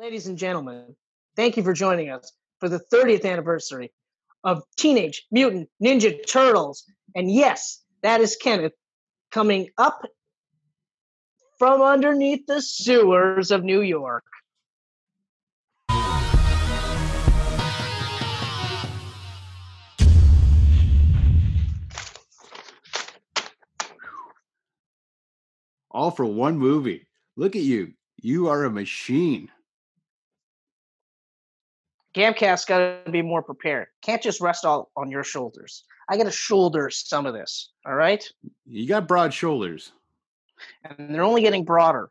Ladies and gentlemen, thank you for joining us for the 30th anniversary of Teenage Mutant Ninja Turtles. And yes, that is Kenneth coming up from underneath the sewers of New York. All for one movie. Look at you. You are a machine. Gamcast got to be more prepared. Can't just rest all on your shoulders. I got to shoulder some of this. All right. You got broad shoulders. And they're only getting broader.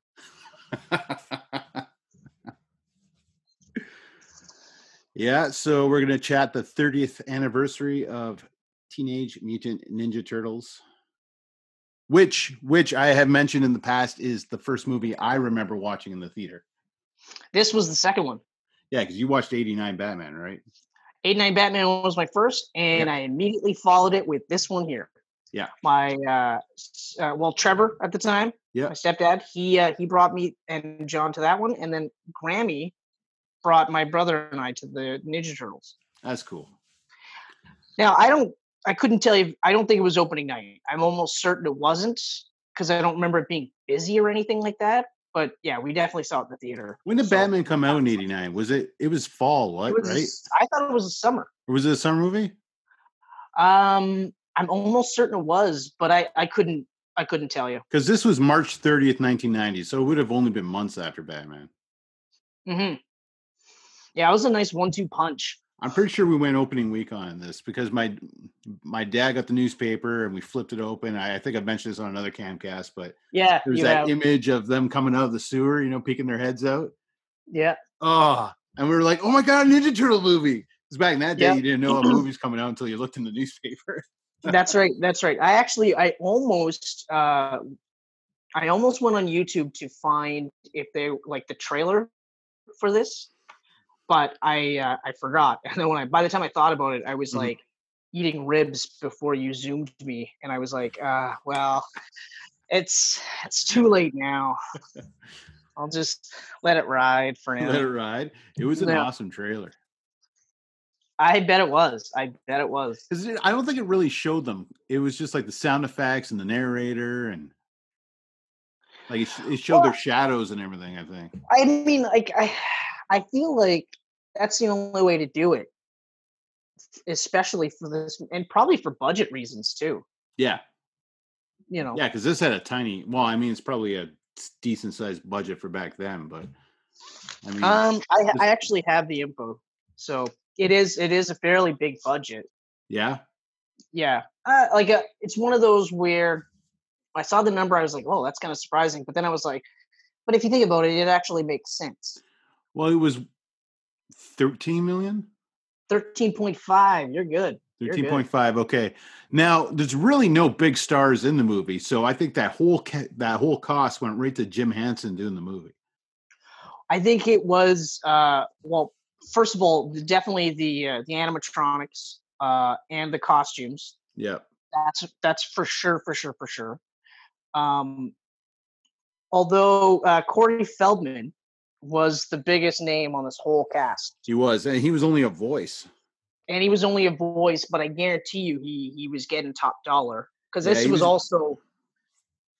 yeah. So we're going to chat the 30th anniversary of Teenage Mutant Ninja Turtles, which, which I have mentioned in the past is the first movie I remember watching in the theater. This was the second one. Yeah, because you watched 89 Batman, right? 89 Batman was my first, and Yeah. I immediately followed it with this one here. Yeah. My uh, uh well, Trevor at the time, Yeah. my stepdad, he uh, he brought me and John to that one, and then Grammy brought my brother and I to the Ninja Turtles. That's cool. Now I don't, I couldn't tell you. I don't think it was opening night. I'm almost certain it wasn't because I don't remember it being busy or anything like that. But yeah, we definitely saw it in the theater. When did So, Batman come out in 89? Was it, it was fall, what, was, right? I thought it was a summer. Or was it a summer movie? Um, I'm almost certain it was, but I I couldn't I couldn't tell you. Because this was March 30th, 1990. So it would have only been months after Batman. hmm Yeah, it was a nice one-two punch. I'm pretty sure we went opening week on this because my my dad got the newspaper and we flipped it open. I, I think I mentioned this on another camcast, but Yeah, there's that have. image of them coming out of the sewer, you know, peeking their heads out. yeah, Oh, and we were like, oh my god, Ninja Turtle movie. Because back in that day, Yeah. you didn't know a movie's coming out until you looked in the newspaper. that's right. That's right. I actually I almost uh I almost went on YouTube to find if they like the trailer for this, but I uh, I forgot. And then when I by the time I thought about it, I was Mhm. like eating ribs before you zoomed me, and I was like, uh, well, it's it's too late now. I'll just let it ride for now. Let it ride. It was an Yeah. awesome trailer. I bet it was. I bet it was. Because I don't think it really showed them. It was just like the sound effects and the narrator and like it, it showed their shadows and everything. I think. I mean, like I, I feel like that's the only way to do it, especially for this, and probably for budget reasons too. Yeah, You know. yeah. Because this had a tiny. Well, I mean, it's probably a decent sized budget for back then, but I mean, Um, I I actually have the info, so it is it is a fairly big budget. yeah, Yeah, uh, like uh, it's one of those where I saw the number, I was like, oh, that's kind of surprising, but then I was like, but if you think about it, it actually makes sense. Well, it was thirteen million. Thirteen point five, you're good. Thirteen point five. Okay. Now there's really no big stars in the movie, so I think that whole ca- that whole cost went right to Jim Henson doing the movie. I think it was uh, well. First of all, definitely the uh, the animatronics uh, and the costumes. Yeah. That's that's for sure, for sure, for sure. Um, although uh, Corey Feldman was the biggest name on this whole cast, He was, and he was only a voice. and he was only a voice, but I guarantee you, he he was getting top dollar because this he was was- also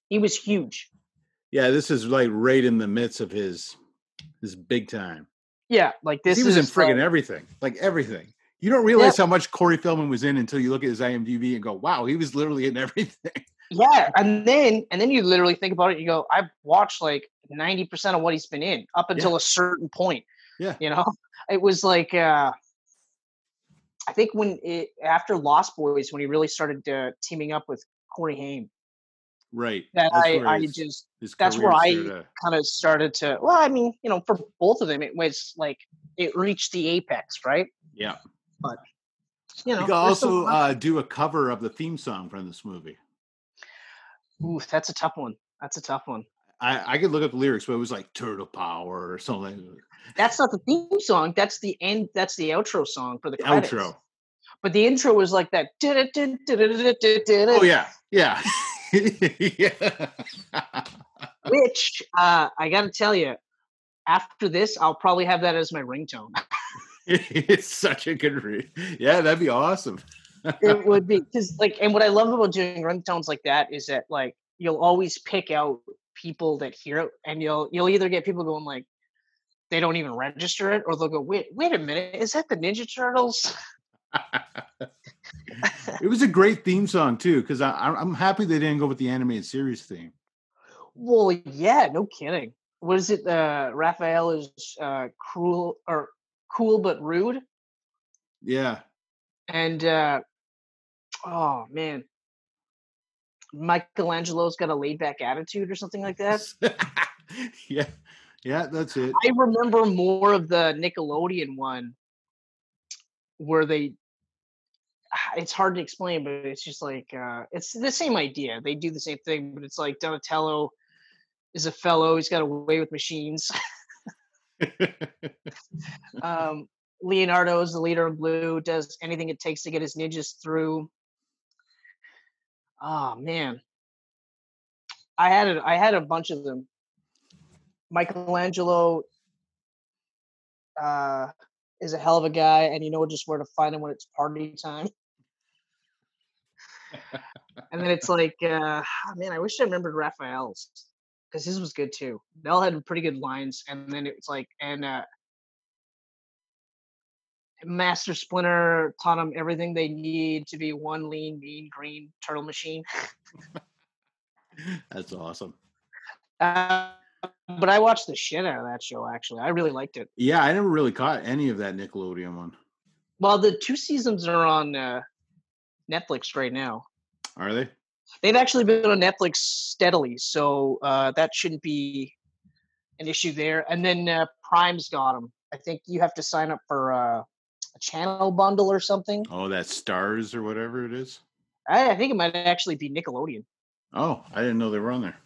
he was huge. Yeah, this is like right in the midst of his his big time. Yeah, like this he was in friggin' everything, like everything. You don't realize how much Corey Feldman was in until you look at his IMDb and go, "Wow, he was literally in everything." Yeah, and then and then you literally think about it. You go, I've watched like ninety percent of what he's been in up until a certain point. Yeah. you know, it was like uh, I think when it after Lost Boys when he really started uh, teaming up with Corey Haim, right. that That's I I just that's where I to- kind of started to. Well, I mean, you know, for both of them, it was like it reached the apex, right? yeah. But you know, You could also uh, do a cover of the theme song from this movie. Ooh, that's a tough one. That's a tough one. I, I could look up the lyrics, but it was like Turtle Power or something. That's not the theme song. That's the end. That's the outro song for the credits. outro. But the intro was like that. Oh yeah, yeah, yeah. Which uh, I got to tell you, after this, I'll probably have that as my ringtone. it's such a good read. Yeah, that'd be awesome. It would be because like, and what I love about doing ringtones like that is that like you'll always pick out people that hear it, and you'll you'll either get people going like they don't even register it, or they'll go, wait, wait a minute, is that the Ninja Turtles? it was a great theme song too, because I'm happy they didn't go with the animated series theme. Well, yeah, no kidding. What is it? Uh, Raphael is uh, cruel or cool but rude. Yeah. And uh, oh man, Michelangelo's got a laid back attitude or something like that. yeah. Yeah, that's it. I remember more of the Nickelodeon one where they it's hard to explain, but it's just like uh it's the same idea. They do the same thing, but it's like Donatello is a fellow, he's got a way with machines. um Leonardo is the leader of blue, does anything it takes to get his ninjas through. Oh man. I had a, I had a bunch of them. Michelangelo uh, is a hell of a guy, and you know just where to find him when it's party time. and then it's like, uh, oh, man, I wish I remembered Raphael's because his was good too. They all had pretty good lines, and then it's like, and uh, Master Splinter taught them everything they need to be one lean, mean, green turtle machine. That's awesome. Uh, but I watched the shit out of that show. Actually, I really liked it. Yeah, I never really caught any of that Nickelodeon one. Well, the two seasons are on uh, Netflix right now. Are they? They've actually been on Netflix steadily, so uh, that shouldn't be an issue there. And then uh, Prime's got them. I think you have to sign up for uh, channel bundle or something. Oh, that Starz or whatever it is. I, I think it might actually be Nickelodeon. Oh, I didn't know they were on there.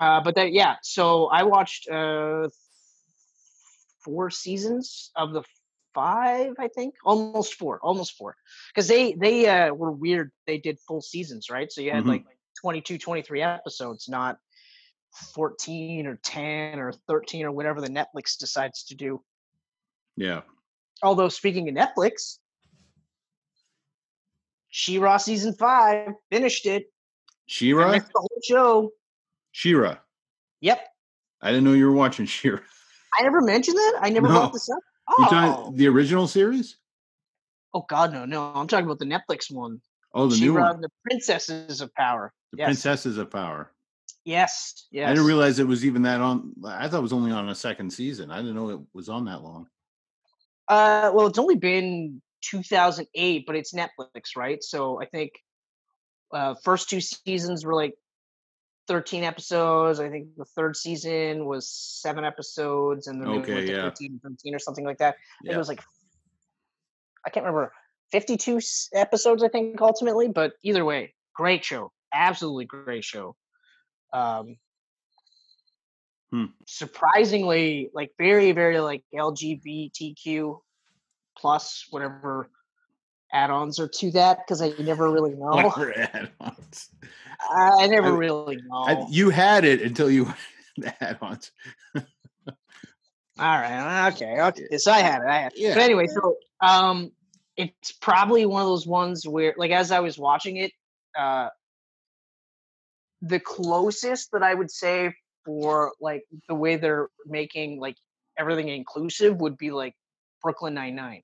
Uh, but that yeah, so I watched uh, four seasons of the five, I think, almost four, almost four, because they they uh, were weird. They did full seasons, right? So you had mm-hmm. like 22, 23 episodes, not 14 or 10 or 13 or whatever the Netflix decides to do. Yeah. Although speaking of Netflix, She-Ra season five finished it. She-Ra the whole show. She-Ra. Yep. I didn't know you were watching She-Ra. I never mentioned that. I never no. brought this up. Oh. You talking oh. the original series? Oh God, no, no. I'm talking about the Netflix one. Oh, the She-Ra, new one. The Princesses of Power. The yes. Princesses of Power. Yes. Yes. I didn't realize it was even that on. I thought it was only on a second season. I didn't know it was on that long. Uh, well, it's only been 2008, but it's Netflix, right? So I think uh, first two seasons were like 13 episodes. I think the third season was seven episodes, and then okay, went to yeah. 13, 13 or something like that. Yeah. It was like I can't remember 52 episodes. I think ultimately, but either way, great show, absolutely great show. Um, hmm. surprisingly, like very, very like LGBTQ plus whatever add-ons are to that because I never really know. Whatever add-ons. I never I, really know. I, you had it until you add-ons. All right. Okay. Okay. So I had it. I had it. Yeah. But anyway, so um, it's probably one of those ones where, like, as I was watching it, uh, the closest that I would say for like the way they're making like everything inclusive would be like Brooklyn Nine Nine.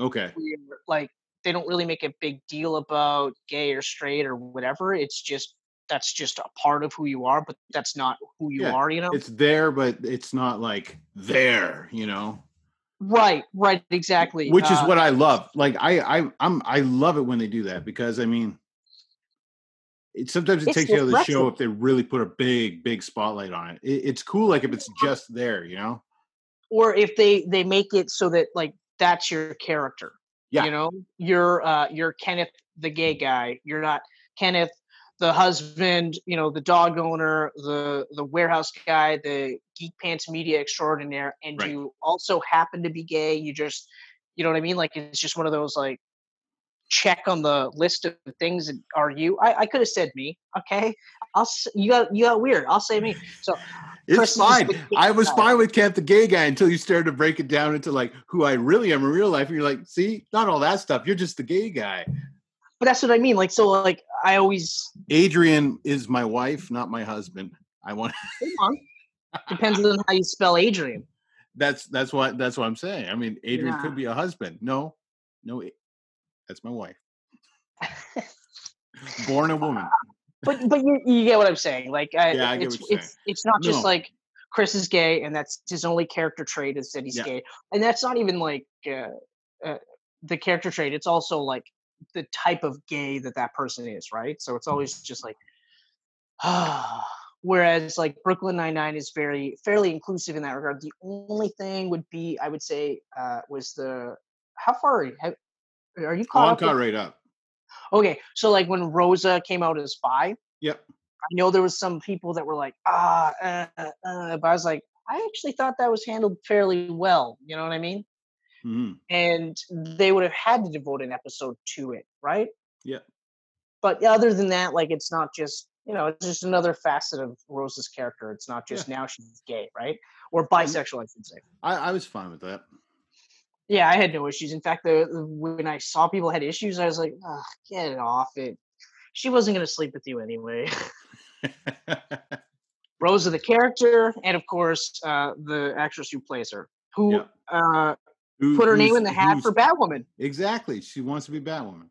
Okay. Where, like they don't really make a big deal about gay or straight or whatever. It's just that's just a part of who you are, but that's not who you yeah, are, you know? It's there, but it's not like there, you know? Right, right, exactly. Which is uh, what I love. Like I I I'm I love it when they do that because I mean it sometimes it takes you out of the show if they really put a big, big spotlight on it. it. It's cool like if it's just there, you know? Or if they they make it so that like that's your character. Yeah. You know, you're uh you're Kenneth the gay guy. You're not Kenneth the husband, you know, the dog owner, the the warehouse guy, the geek pants media extraordinaire, and right. you also happen to be gay. You just you know what I mean? Like it's just one of those like check on the list of things that are you I, I could have said me okay i'll you got you got weird i'll say me so It's Chris fine. I was guy. fine with Kent the gay guy until you started to break it down into like who I really am in real life. And you're like, see, not all that stuff. You're just the gay guy. But that's what I mean. Like, so, like, I always Adrian is my wife, not my husband. I want hold. Depends on how you spell Adrian. that's that's what that's what I'm saying. I mean, Adrian Yeah. could be a husband. No, no, that's my wife. Born a woman. But but you, you get what I'm saying. Like, I, Yeah, I get it's you're it's it's not just No. like Chris is gay and that's his only character trait is that he's Yeah. gay, and that's not even like uh, uh, the character trait. It's also like the type of gay that that person is, right? So it's always just like, ah. Whereas like Brooklyn Nine Nine is very fairly inclusive in that regard. The only thing would be, I would say, uh, was the how far are you? Have, are you Oh, caught I'm up? caught right up. Okay, so like when Rosa came out as bi, Yep. I know there was some people that were like, ah, uh, uh, uh, but I was like, I actually thought that was handled fairly well. You know what I mean? Mhm. And they would have had to devote an episode to it, right? Yeah. But other than that, like it's not just you know, it's just another facet of Rosa's character. It's not just now she's gay, right? Or bisexual, I should say. I, I was fine with that. Yeah, I had no issues. In fact, the, the- when I saw people had issues, I was like, Ugh, get it off it. She wasn't going to sleep with you anyway. Rosa, the character, and of course, uh, the actress who plays her, who Yeah. uh, Who- put her name in the hat for Batwoman. Exactly. She wants to be Batwoman.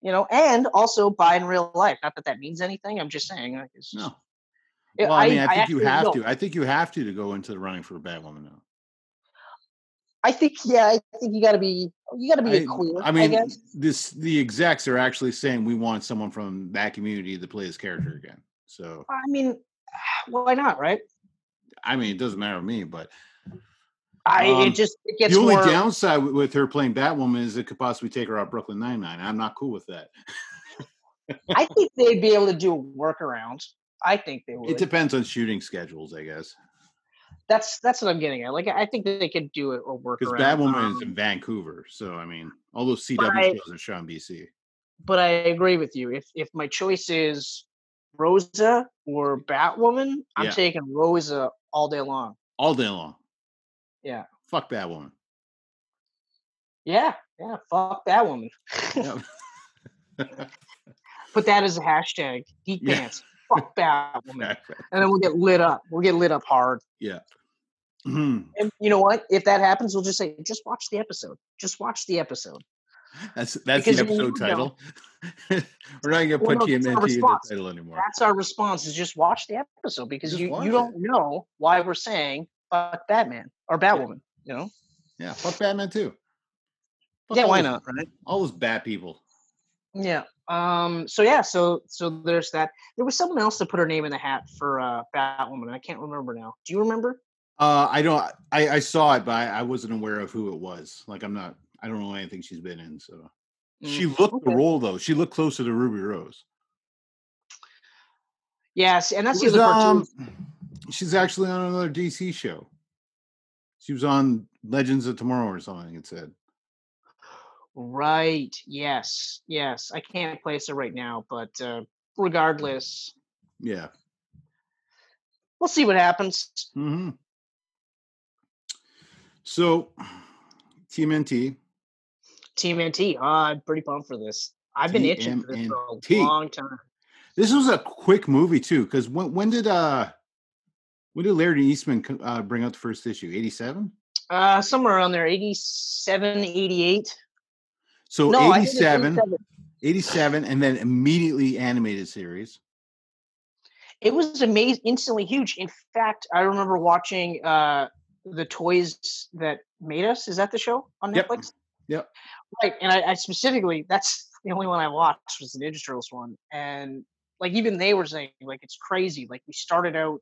You know, and also by in real life. Not that that means anything. I'm just saying. Like, it's No. Well, I, mean, I, think you have know. to. I think you have to to go into the running for a Batwoman now. I think, yeah, I think you got to be, you got to be I, a queer. I I mean, guess. this the execs are actually saying we want someone from that community to play his character again. So I mean, why not, right? I mean, it doesn't matter to me, but I Um, it just it gets the only more. downside with- with her playing Batwoman is it could possibly take her out Brooklyn Nine Nine. I'm not cool with that. I think they'd be able to do a workaround. I think they would. It depends on shooting schedules, I guess, that's that's what I'm getting at. Like I think that they could do a, a workaround. because Batwoman is um, in Vancouver. So I mean, all those CW I- shows are shot in BC. but I agree with you. If if my choice is Rosa or Batwoman, I'm Yeah. taking Rosa all day long. all day long. Yeah. Fuck Batwoman. Yeah, yeah. Fuck Batwoman. Yeah. Put that as a hashtag. Geek Yeah. pants. Fuck Batwoman, and then we'll get lit up. We'll get lit up hard. yeah. Mhm. And you know what? If that happens, we'll just say, just watch the episode. Just watch the episode. That's that's Because the episode title. We're not gonna Well, put no, TMNT in the title anymore. That's our response. Is just watch the episode because Just you you it. don't know why we're saying fuck Batman or Batwoman. You know? Yeah, fuck Batman too. Fuck yeah, why those- not? Right? All those bad people. Yeah. Um. So yeah. So so there's that. There was someone else that put her name in the hat for uh, Batwoman. I can't remember now. Do you remember? Uh, I don't. I, I saw it, but I, I wasn't aware of who it was. Like, I'm not. I don't know anything she's been in. So she Mm, looked okay. the role though. She looked closer to Ruby Rose. Yes, and that's Who's, the other part too. um, she's actually on another DC show. She was on Legends of Tomorrow or something. It said. Right. Yes. Yes. I can't place it right now, but uh, regardless, Yeah. we'll see what happens. hmm So, TMNT. TMNT. Uh, I'm pretty pumped for this. I've been itching for this for a long time. This was a quick movie too, because when when did uh when did Larry Eastman uh, bring out the first issue? Eighty seven. Uh, somewhere around there, 87, 88. So No, I think eighty it's seven. 87. 87 and then immediately animated series. It was amazing, instantly huge. In fact, I remember watching uh, the Toys That Made Us. Is that the show on Yep. Netflix? Yep. Right, and I, I specifically that's the only one I watched was the Ninja Turtles one, and like even they were saying like it's crazy. Like we started out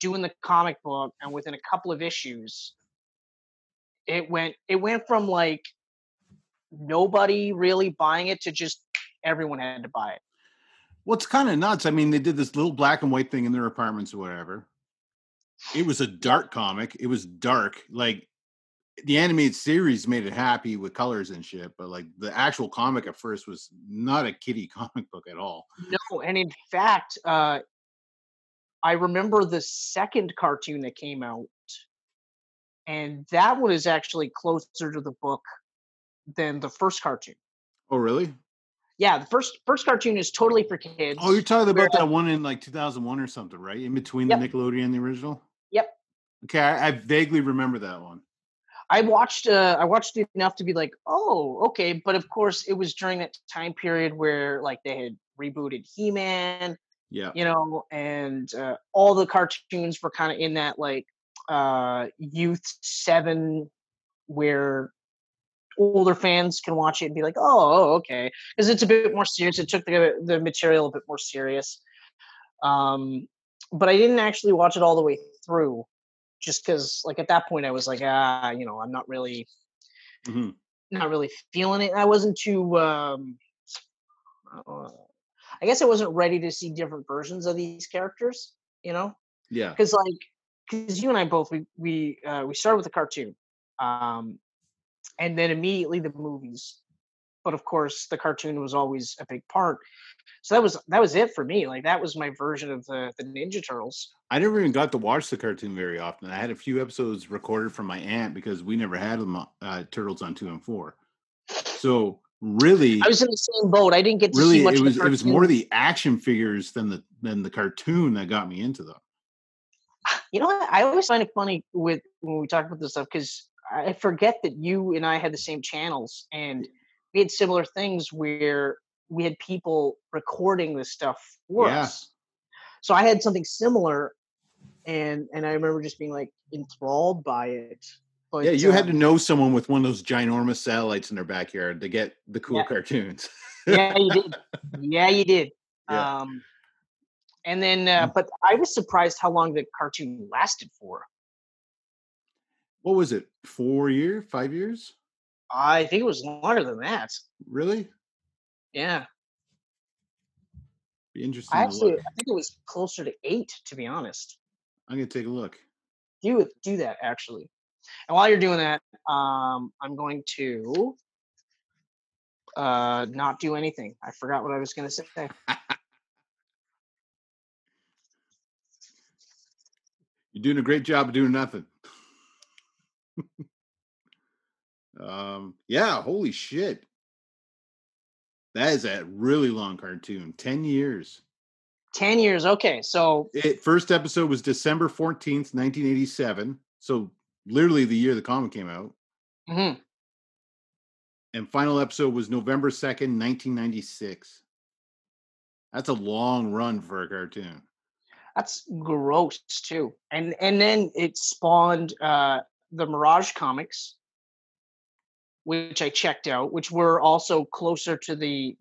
doing the comic book, and within a couple of issues, it went it went from like nobody really buying it to just everyone had to buy it. Well, it's kind of nuts. I mean, they did this little black and white thing in their apartments or whatever. It was a dark comic. It was dark. Like the animated series made it happy with colors and shit, but like the actual comic at first was not a kiddie comic book at all. No, and in fact, uh, I remember the second cartoon that came out, and that one is actually closer to the book than the first cartoon. Oh, really? Yeah, the first first cartoon is totally for kids. Oh, you're talking about that one in like 2001 or something, right? In between Yep. the Nickelodeon and the original. Yep. Okay, I, I vaguely remember that one. I watched uh, I watched it enough to be like, oh, okay. But of course, it was during that time period where like they had rebooted He Man, Yeah. you know, and uh, all the cartoons were kind of in that like uh, youth seven where older fans can watch it and be like, oh, oh, okay, because it's a bit more serious. It took the the material a bit more serious. Um, but I didn't actually watch it all the way through, just because like at that point I was like, ah, you know, I'm not really Mhm. not really feeling it. I wasn't too. Um, uh, I guess I wasn't ready to see different versions of these characters. You know, Yeah. because like because you and I both we we uh, we started with the cartoon, um, and then immediately the movies. But of course, the cartoon was always a big part. So that was that was it for me. Like that was my version of the the Ninja Turtles. I never even got to watch the cartoon very often. I had a few episodes recorded from my aunt because we never had them, uh, turtles on two and four. So really, I was in the same boat. I didn't get to really, see much. it of the was it was more the action figures than the than the cartoon that got me into them. You know what? I always find it funny with when we talk about this stuff because I forget that you and I had the same channels and we had similar things where we had people recording this stuff for Yeah. us. So I had something similar, and and I remember just being like enthralled by it. But yeah, you had to um, know someone with one of those ginormous satellites in their backyard to get the cool Yeah. cartoons. yeah, you did. Yeah, you did. Yeah. Um, and then, uh, Mm. but I was surprised how long the cartoon lasted for. what was it? Four year, five years? I think it was longer than that. Really? Yeah. Be interesting I actually. I think it was closer to eight, to be honest. I'm gonna take a look. Do do that actually. And while you're doing that, um, I'm going to uh, not do anything. I forgot what I was going to say. You're doing a great job of doing nothing. um, yeah, holy shit. That is a really long cartoon. 10 years. Ten years. Okay, so It first episode was December 14th, 1987. So literally the year the comic came out. mhm, And final episode was November 2nd, 1996. That's a long run for a cartoon. that's gross too. And and then it spawned uh, the Mirage comics, which I checked out, which were also closer to the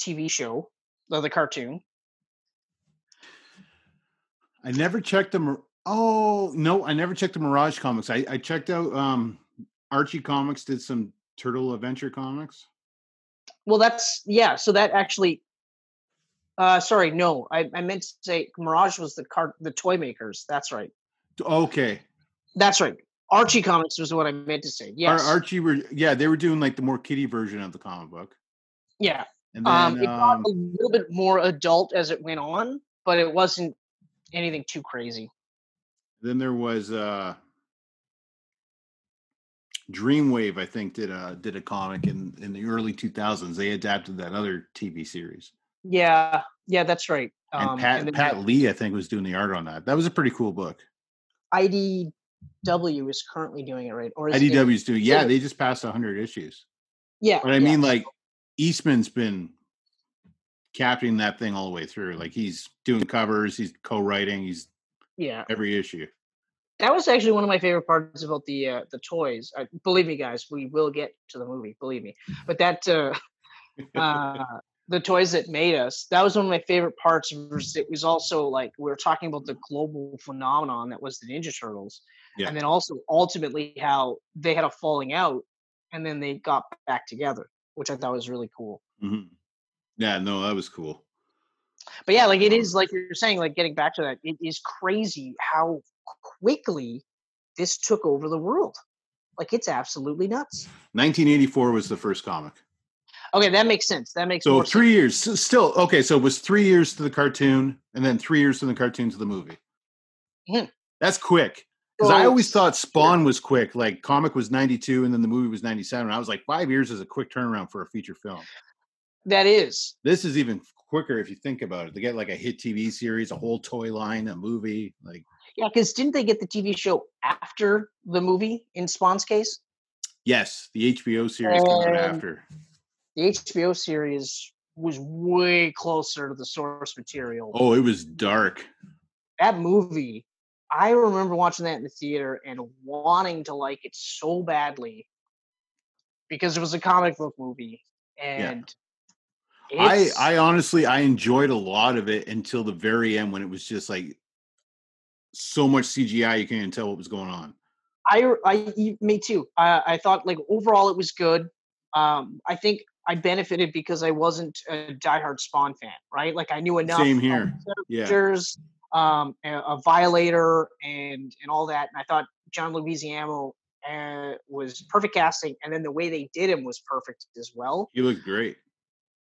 TV show, or the cartoon. I never checked the. Oh no, I never checked the Mirage comics. I, I checked out um Archie Comics did some Turtle Adventure comics. Well, that's yeah. So that actually, uh, sorry, no, I, I meant to say Mirage was the car, the toy makers. That's right. Okay, That's right. Archie Comics was what I meant to say. Ar- Yes. Archie were yeah they were doing like the more kiddie version of the comic book, yeah. and then Um, it got um, a little bit more adult as it went on, but it wasn't anything too crazy. then there was uh Dreamwave I think did a did a comic in in the early 2000s. They adapted that other TV series, Yeah. Yeah, that's right. and Um, Pat and Pat Lee I think was doing the art on that. That was a pretty cool book. IDW is currently doing it, right? Or is in- IDW's doing yeah they just passed 100 issues. Yeah. But I yeah, mean, like Eastman's been capturing that thing all the way through. Like he's doing covers, he's co-writing, he's yeah. every issue. That was actually one of my favorite parts about the uh, the toys. Uh, believe me, guys, we will get to the movie. Believe me, but that uh, uh, the toys that made us. That was one of my favorite parts. It was also like we were talking about the global phenomenon that was the Ninja Turtles, Yeah. and then also ultimately how they had a falling out, and then they got back together, which I thought was really cool. Mhm. Yeah, no, that was cool. But yeah, like it is like you're saying, like getting back to that, it is crazy how quickly this took over the world. Like it's absolutely nuts. 1984 was the first comic. Okay, that makes sense. That makes So three years, still okay. So it was three years to the cartoon, and then three years from the cartoon to the movie. Mhm. That's quick because I oh, always thought Spawn was quick. Like comic was ninety two, and then the movie was ninety seven. I was like, five years is a quick turnaround for a feature film. That is. This is even quicker if you think about it. They get like a hit TV series, a whole toy line, a movie. Like Yeah, because didn't they get the TV show after the movie in Spawn's case? yes, the HBO series came out after. The HBO series was way closer to the source material. Oh, it was dark. That movie, I remember watching that in the theater and wanting to like it so badly because it was a comic book movie. And I I honestly I enjoyed a lot of it until the very end when it was just like so much CGI you can't even tell what was going on. I I me too. I, I thought like overall it was good. Um, I think I benefited because I wasn't a diehard Spawn fan, right? Like I knew enough. Same here. Yeah. Um, a, a Violator, and and all that. And I thought John Leguizamo uh, was perfect casting, and then the way they did him was perfect as well. He looked great.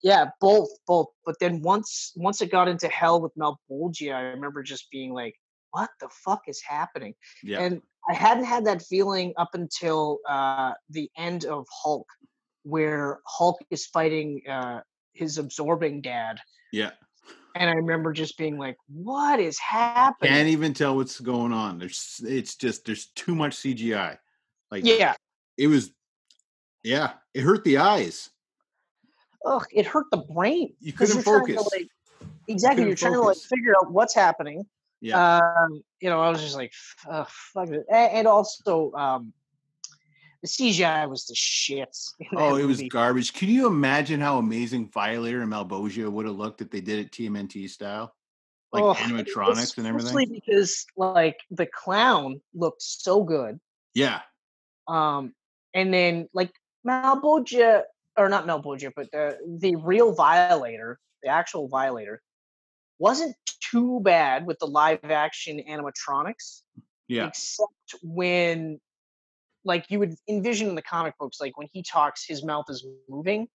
Yeah, both, both. But then once once it got into hell with Mel Malebolgia, I remember just being like, "What the fuck is happening?" Yeah. And I hadn't had that feeling up until uh, the end of Hulk, where Hulk is fighting uh, his absorbing dad. yeah. And I remember just being like, what is happening? Can't even tell what's going on. There's it's just there's too much CGI. Like yeah. it was yeah, it hurt the eyes. Ugh, it hurt the brain. You couldn't focus. like- exactly. couldn't You're trying to like figure out what's happening. Yeah. Um, you know, I was just like, Ugh, fuck it. A- And also, um, the CGI was the shits. Oh, it was garbage. Can you imagine how amazing Violator and Malbogia would have looked if they did it TMNT style? Like Ugh, animatronics and especially everything? because like the clown looked so good. Yeah. Um, and then like Malbogia, or not Malbogia, but the the real Violator, the actual Violator, wasn't too bad with the live action animatronics, Yeah. except when like you would envision in the comic books, like when he talks, his mouth is moving,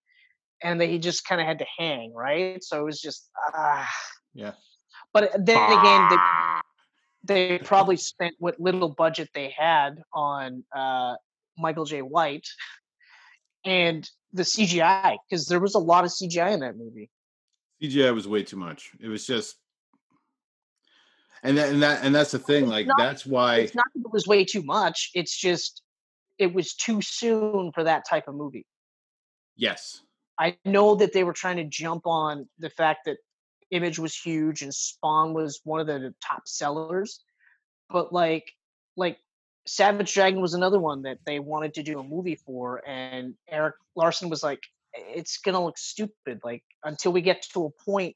and that he just kind of had to hang, right? So it was just ah. Yeah. But then again, the, Ah. they probably spent what little budget they had on uh, Michael Jai White and the CGI because there was a lot of CGI in that movie. CGI was way too much. It was just and that and that and that's the thing. Like not- that's why It's not that it was way too much. It's just it was too soon for that type of movie. yes. I know that they were trying to jump on the fact that Image was huge and Spawn was one of the top sellers, but like like Savage Dragon was another one that they wanted to do a movie for, and Erik Larsen was like, "It's gonna look stupid. Like until we get to a point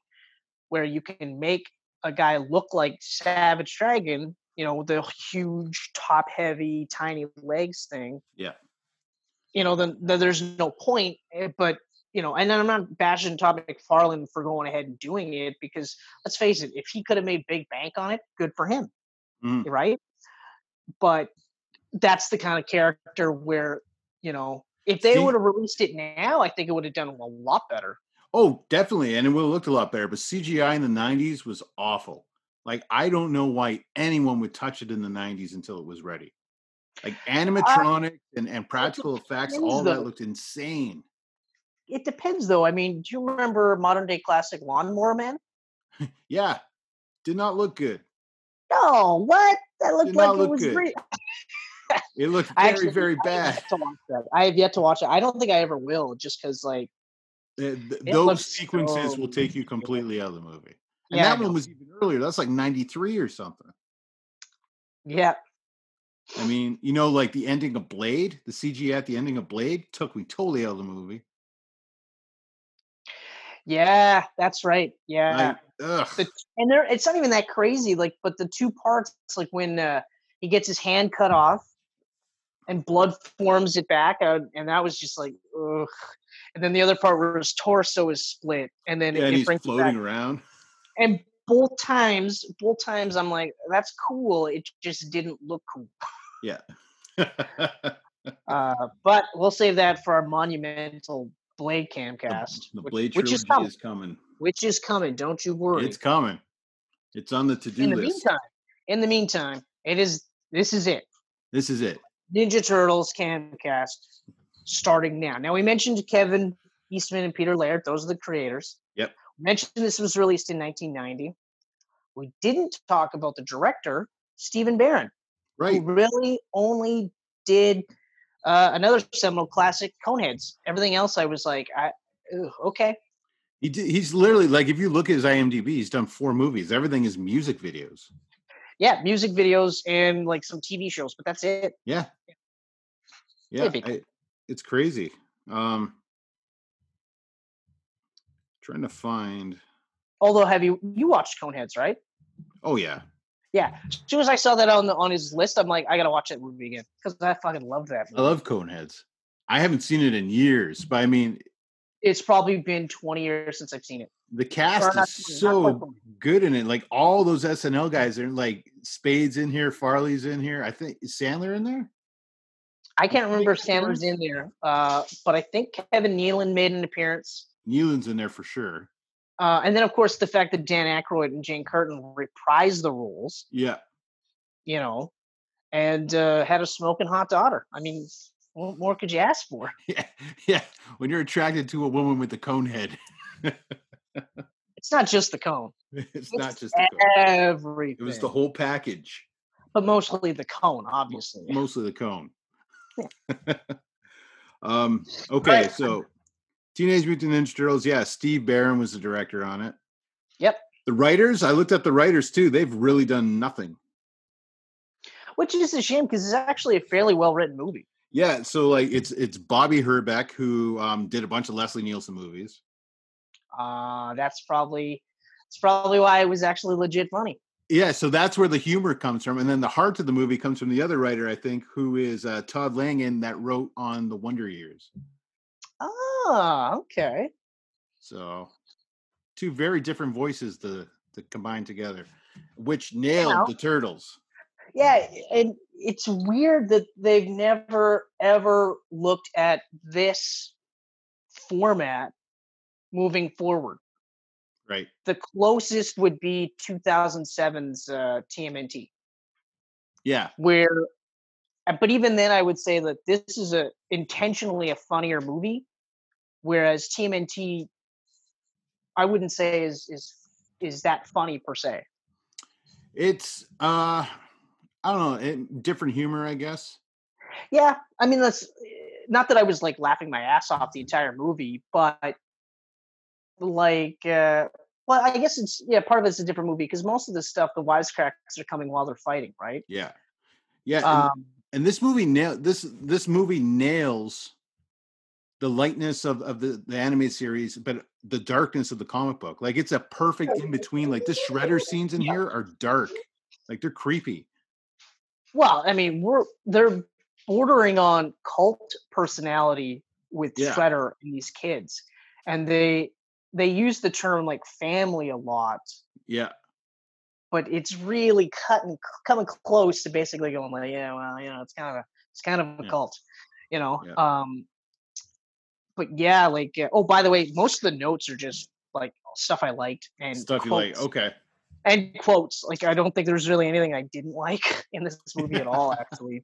where you can make a guy look like Savage Dragon, you know, the huge top heavy, tiny legs thing." Yeah. You know, then, then there's no point. eh, But you know, and I'm not bashing Todd McFarlane for going ahead and doing it because let's face it, if he could have made big bank on it, good for him, Mhm. right? But that's the kind of character where you know, if they would have released it now, I think it would have done a lot better. Oh, definitely. And it would have looked a lot better. But CGI in the 90s was awful. Like, I don't know why anyone would touch it in the 90s until it was ready. Like animatronic and, and practical effects, all that looked insane. It depends, though. I mean, do you remember modern day classic Lawnmower Man? Yeah. Did not look good. No, what? That looked Did like it look was good. great. It looked very, actually- very bad. yet to watch that. I have yet to watch it. I don't think I ever will, just because like Uh, th- those sequences will take you completely out of the movie. And yeah, that one was even earlier. That's like 93 or something. yeah. I mean, you know, like the ending of Blade, the CG at the ending of Blade took me totally out of the movie. Yeah, that's right. Yeah. Ugh. the, and there it's not even that crazy like but the two parts like when uh, he gets his hand cut off and blood forms it back out and that was just like ugh. and then the other part where his torso is split and then Yeah, it, and it he's floating around. And both times both times i'm like that's cool it just didn't look cool Yeah. uh, but we'll save that for our monumental Blade camcast, The which- Blade which, trilogy is coming. is coming. Which is coming. Don't you worry. It's coming. It's on the to-do in the list. meantime, in the meantime, it is. This is it. This is it. Ninja Turtles camcast starting now. Now we mentioned Kevin Eastman and Peter Laird; those are the creators. Yep. Mentioned this was released in 1990. We didn't talk about the director, Stephen Barron, Right. who really only did uh, another seminal classic, Coneheads. Everything else, I was like, I, ew, okay, He did, he's literally like if you look at his IMDb, he's done four movies. Everything is music videos. yeah, music videos and like some TV shows, but that's it. Yeah. Yeah. I- it's crazy. Um trying to find Although, have you you watched Coneheads, right? oh yeah. Yeah. As soon as I saw that on the, on his list, I'm like, I gotta watch that movie again because I fucking love that. I Movie. love Coneheads. I haven't seen it in years, but I mean It's probably been 20 years since I've seen it. the cast not is 20, not quite so good in it. Like all those SNL guys are like Spades in here, Farley's in here. I think is Sandler in there? I can't remember if Sandler's in there, uh, but I think Kevin Nealon made an appearance. Nealon's in there for sure. Uh, and then, of course, the fact that Dan Aykroyd and Jane Curtin reprised the roles, Yeah. you know, and uh, had a smoking hot daughter. I mean, what more could you ask for? Yeah. Yeah. When you're attracted to a woman with a cone head, It's not just the cone; it's it's not just the cone. everything. It was the whole package. but mostly the cone, obviously. mostly the cone. um, okay, Right. so Teenage Mutant Ninja Turtles, yeah, Steve Barron was the director on it. Yep. The writers, I looked up the writers too. They've really done nothing. Which is a shame because it's actually a fairly well written movie. Yeah, so like it's it's Bobby Herbeck who um, did a bunch of Leslie Nielsen movies. Uh, that's probably that's probably why it was actually legit funny. Yeah, so that's where the humor comes from, and then the heart of the movie comes from the other writer, I think, who is uh, Todd Langen that wrote on the Wonder Years. Ah, okay. So, two very different voices to to combine together, which nailed know. the turtles. Yeah, and it's weird that they've never ever looked at this format moving forward. Right. The closest would be 2007's uh, TMNT, Yeah. where, but even then, I would say that this is a intentionally a funnier movie, whereas TMNT, I wouldn't say is is is that funny per se. It's uh I don't know, it, different humor, I guess. Yeah, I mean that's not that I was like laughing my ass off the entire movie, but like uh well, I guess it's yeah, part of it's a different movie because most of the stuff, the wisecracks are coming while they're fighting, right? Yeah. Yeah, Um, and this movie nail this this movie nails the lightness of of the the anime series, but the darkness of the comic book. Like it's a perfect in between. Like the shredder scenes in Yeah. here are dark. Like they're creepy. well, I mean, we're they're bordering on cult personality with Yeah. Shredder and these kids, and they they use the term like family a lot, Yeah. But it's really cutting coming close to basically going like, yeah, well, you know, it's kind of a it's kind of a Yeah. cult, you know. Yeah. Um, but yeah, like uh, oh, by the way, most of the notes are just like stuff I liked and Stuff you like. Okay. and quotes. Like I don't think there's really anything I didn't like in this movie at all, actually.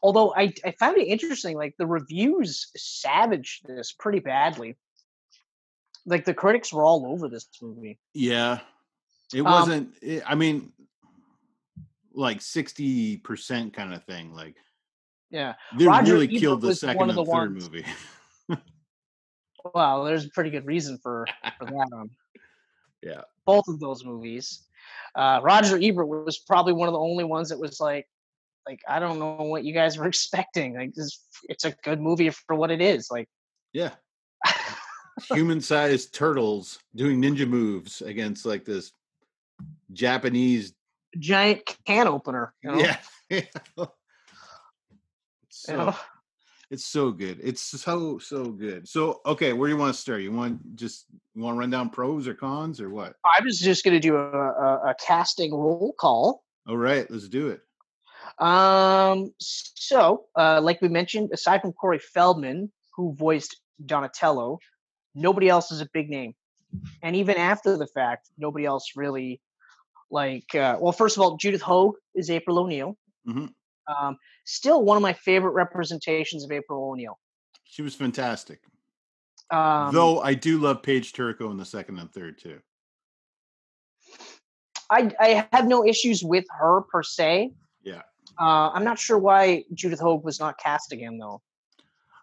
Although I I found it interesting, like the reviews savaged this pretty badly. Like the critics were all over this movie. Yeah. It Um, wasn't it, I mean like 60% kind of thing. Like Yeah. they Roger really Ebert killed the second one and the third ones- movie. Well, there's a pretty good reason for for that. Um, Yeah. both of those movies. Uh, Roger Ebert was probably one of the only ones that was like, like I don't know what you guys were expecting. Like this, it's a good movie for what it is. Like, Yeah. Human-sized turtles doing ninja moves against like this Japanese giant can opener. You know? Yeah. It's You so, know? it's so good. It's so so good. So okay, where do you want to start? You want just you want to run down pros or cons or what? I was just going to do a, a, a casting roll call. All right, let's do it. Um, so, uh, like we mentioned, aside from Corey Feldman, who voiced Donatello. Nobody else is a big name, and even after the fact, nobody else really like. Uh, well, first of all, Judith Hoag is April O'Neil. Mhm. Um, still one of my favorite representations of April O'Neil. She was fantastic. Um, Though I do love Paige Turco in the second and third too. I I have no issues with her per se. Yeah. Uh, I'm not sure why Judith Hoag was not cast again though.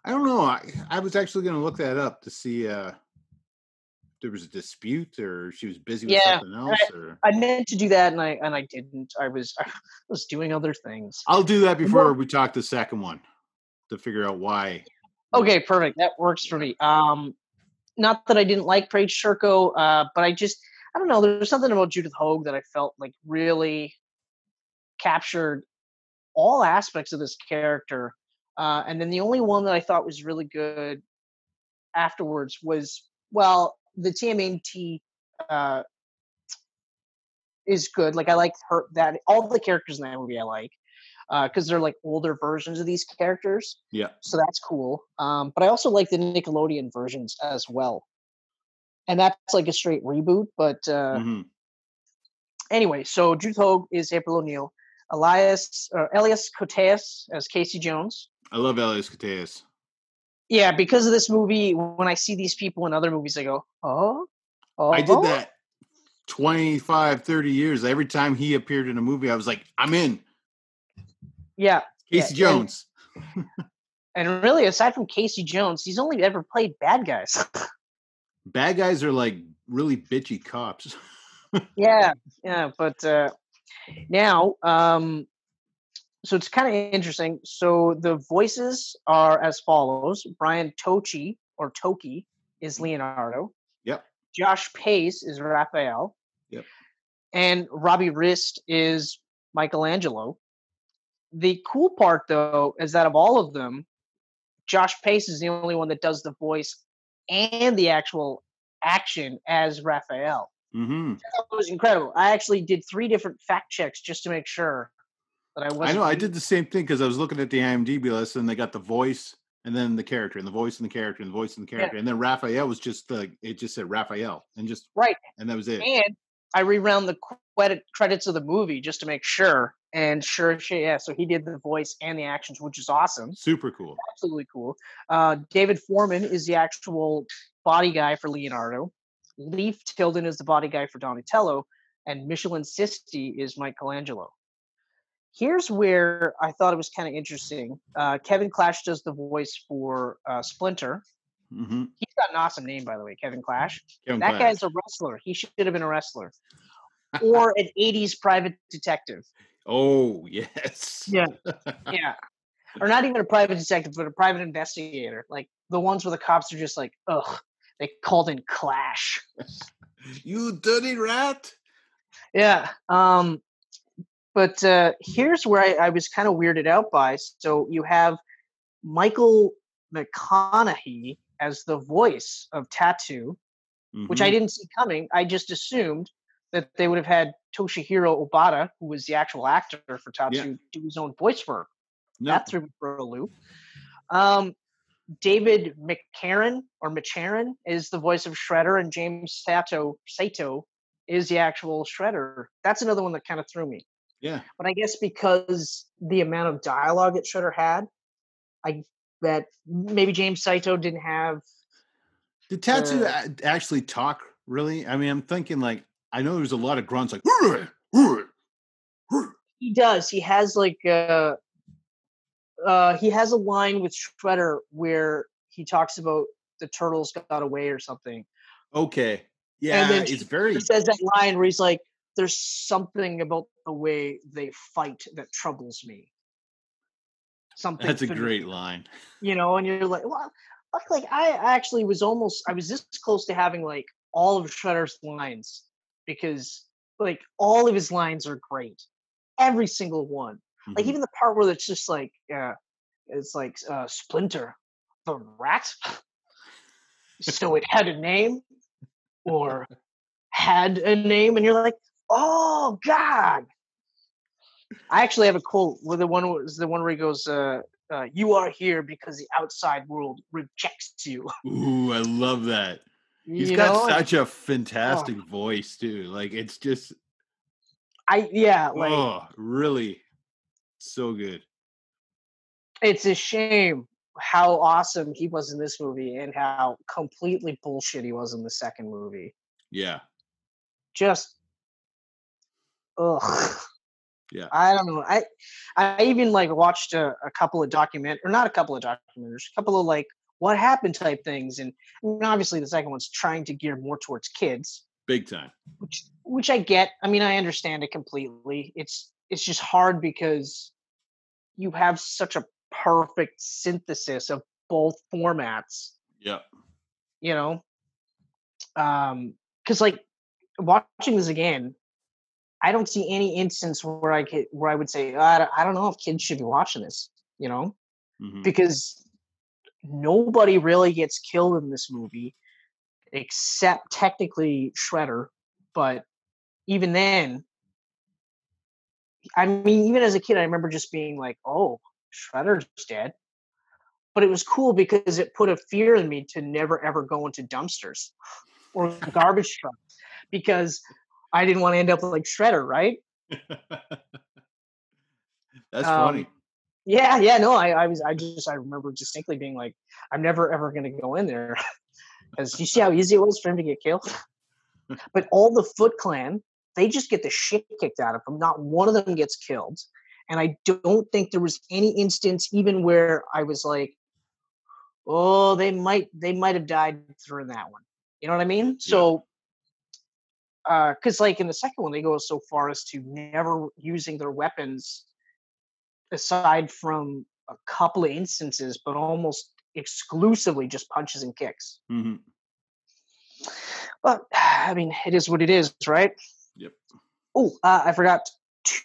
I don't know. I, I was actually going to look that up to see uh, there was a dispute or she was busy with Yeah, something else. Or I meant to do that and I and I didn't. I was I was doing other things. I'll do that before we talk the second one to figure out why. Okay, perfect. That works for me. Um, not that I didn't like Paige Turco, uh, but I just I don't know. There's something about Judith Hoag that I felt like really captured all aspects of this character. Uh, and then the only one that I thought was really good afterwards was well, the TMNT uh, is good. Like I like her that all the characters in that movie I like because they're like older versions of these characters Yeah. so that's cool. Um, but I also like the Nickelodeon versions as well, and that's like a straight reboot. But uh, Mhm. anyway, so Jude Hoag is April O'Neil, Elias uh, Elias Koteas as Casey Jones. I love Elias Koteas. Yeah, because of this movie, when I see these people in other movies, I go, oh, oh. I did that 25, 30 years. Every time he appeared in a movie, I was like, I'm in. Yeah, Casey Yeah, and- Jones. and really, aside from Casey Jones, he's only ever played bad guys. Bad guys are like really bitchy cops. yeah yeah but uh now um so it's kind of interesting so the voices are as follows brian tochi or toki is leonardo Yep. josh pace is raphael Yep. and robbie rist is michelangelo the cool part though is that of all of them josh pace is the only one that does the voice and the actual action as raphael Mm-hmm. it was incredible. I actually did three different fact checks just to make sure that I I wasn't. know. I did the same thing because I was looking at the IMDb list and they got the voice and then the character and the voice and the character and the voice and the Yeah. character. And then Raphael was just like, it just said Raphael and just, right, and that was it. and I rewound the credit credits of the movie just to make sure. And sure, yeah. So he did the voice and the actions, which is awesome. Super cool. Absolutely cool. Uh, David Forman is the actual body guy for Leonardo. Leif Tilden is the body guy for Donatello, and Michelan Sisti is Michelangelo. Here's where I thought it was kind of interesting. Uh, Kevin Clash does the voice for uh, Splinter. hmm He's got an awesome name, by the way, Kevin Clash. Kevin That Clash. guy's a wrestler. He should have been a wrestler or an 80s private detective. oh, yes. Yeah. Yeah. Or not even a private detective, but a private investigator. Like the ones where the cops are just like, ugh, they called in Clash. You dirty rat. Yeah. Um, but uh, here's where I, I was kind of weirded out by. So you have Michael McConnohie as the voice of Tatsu, which I Mhm. didn't see coming. I just assumed that they would have had Toshihiro Obata, who was the actual actor for Tatsu, do his own voice for. No. That threw me for a loop. Um, David McCarran or McCharron is the voice of Shredder, and James Sato Sato is the actual Shredder. That's another one that kind of threw me. Yeah. But I guess because the amount of dialogue that Shredder had, I that maybe James Saito didn't have. Did Tatsu Uh, actually talk really? I mean, I'm thinking like, I know there's a lot of grunts like. He does. He has like uh, uh, he has a line with Shredder where he talks about the turtles got away or something. okay. Yeah, and then it's very, he says that line where he's like, "There's something about the way they fight that troubles me." Something. that's a great line. You know, and you're like, "Well, like I actually was almost, I was this close to having like all of Shredder's lines because like all of his lines are great, every single one. Like Mhm. even the part where it's just like, uh, it's like uh, Splinter, the rat. so it had a name, or had a name, and you're like, oh god. I actually have a quote where the one was the one where he goes, uh, uh, "You are here because the outside world rejects you." Ooh, I love that. He's You got know? such a fantastic voice too. Like it's just I yeah, like oh, really so good. it's a shame how awesome he was in this movie and how completely bullshit he was in the second movie. Yeah. Just ugh. Yeah. I don't know. I I even like watched a, a couple of document or not a couple of documentaries, a couple of like what happened type things, and, and obviously the second one's trying to gear more towards kids, Big time. which which I get. I mean, I understand it completely. It's it's just hard because you have such a perfect synthesis of both formats Yeah. you know um because like watching this again i don't see any instance where i could where i would say I, don't, I don't know if kids should be watching this you know Mhm. because nobody really gets killed in this movie except technically shredder but even then i mean even as a kid i remember just being like oh shredder's dead but it was cool because it put a fear in me to never ever go into dumpsters or garbage trucks because I didn't want to end up like Shredder, right? That's Um, funny. Yeah, yeah, no, I, I was, I just, I remember distinctly being like, I'm never ever going to go in there because you see how easy it was for him to get killed. but all the Foot Clan, they just get the shit kicked out of them. Not one of them gets killed, and I don't think there was any instance even where I was like, oh, they might, they might have died through that one. You know what I mean? So. Because, like in the second one, they go so far as to never using their weapons aside from a couple of instances, but almost exclusively just punches and kicks. hmm But I mean, it is what it is, right? Yep. Oh, uh, I forgot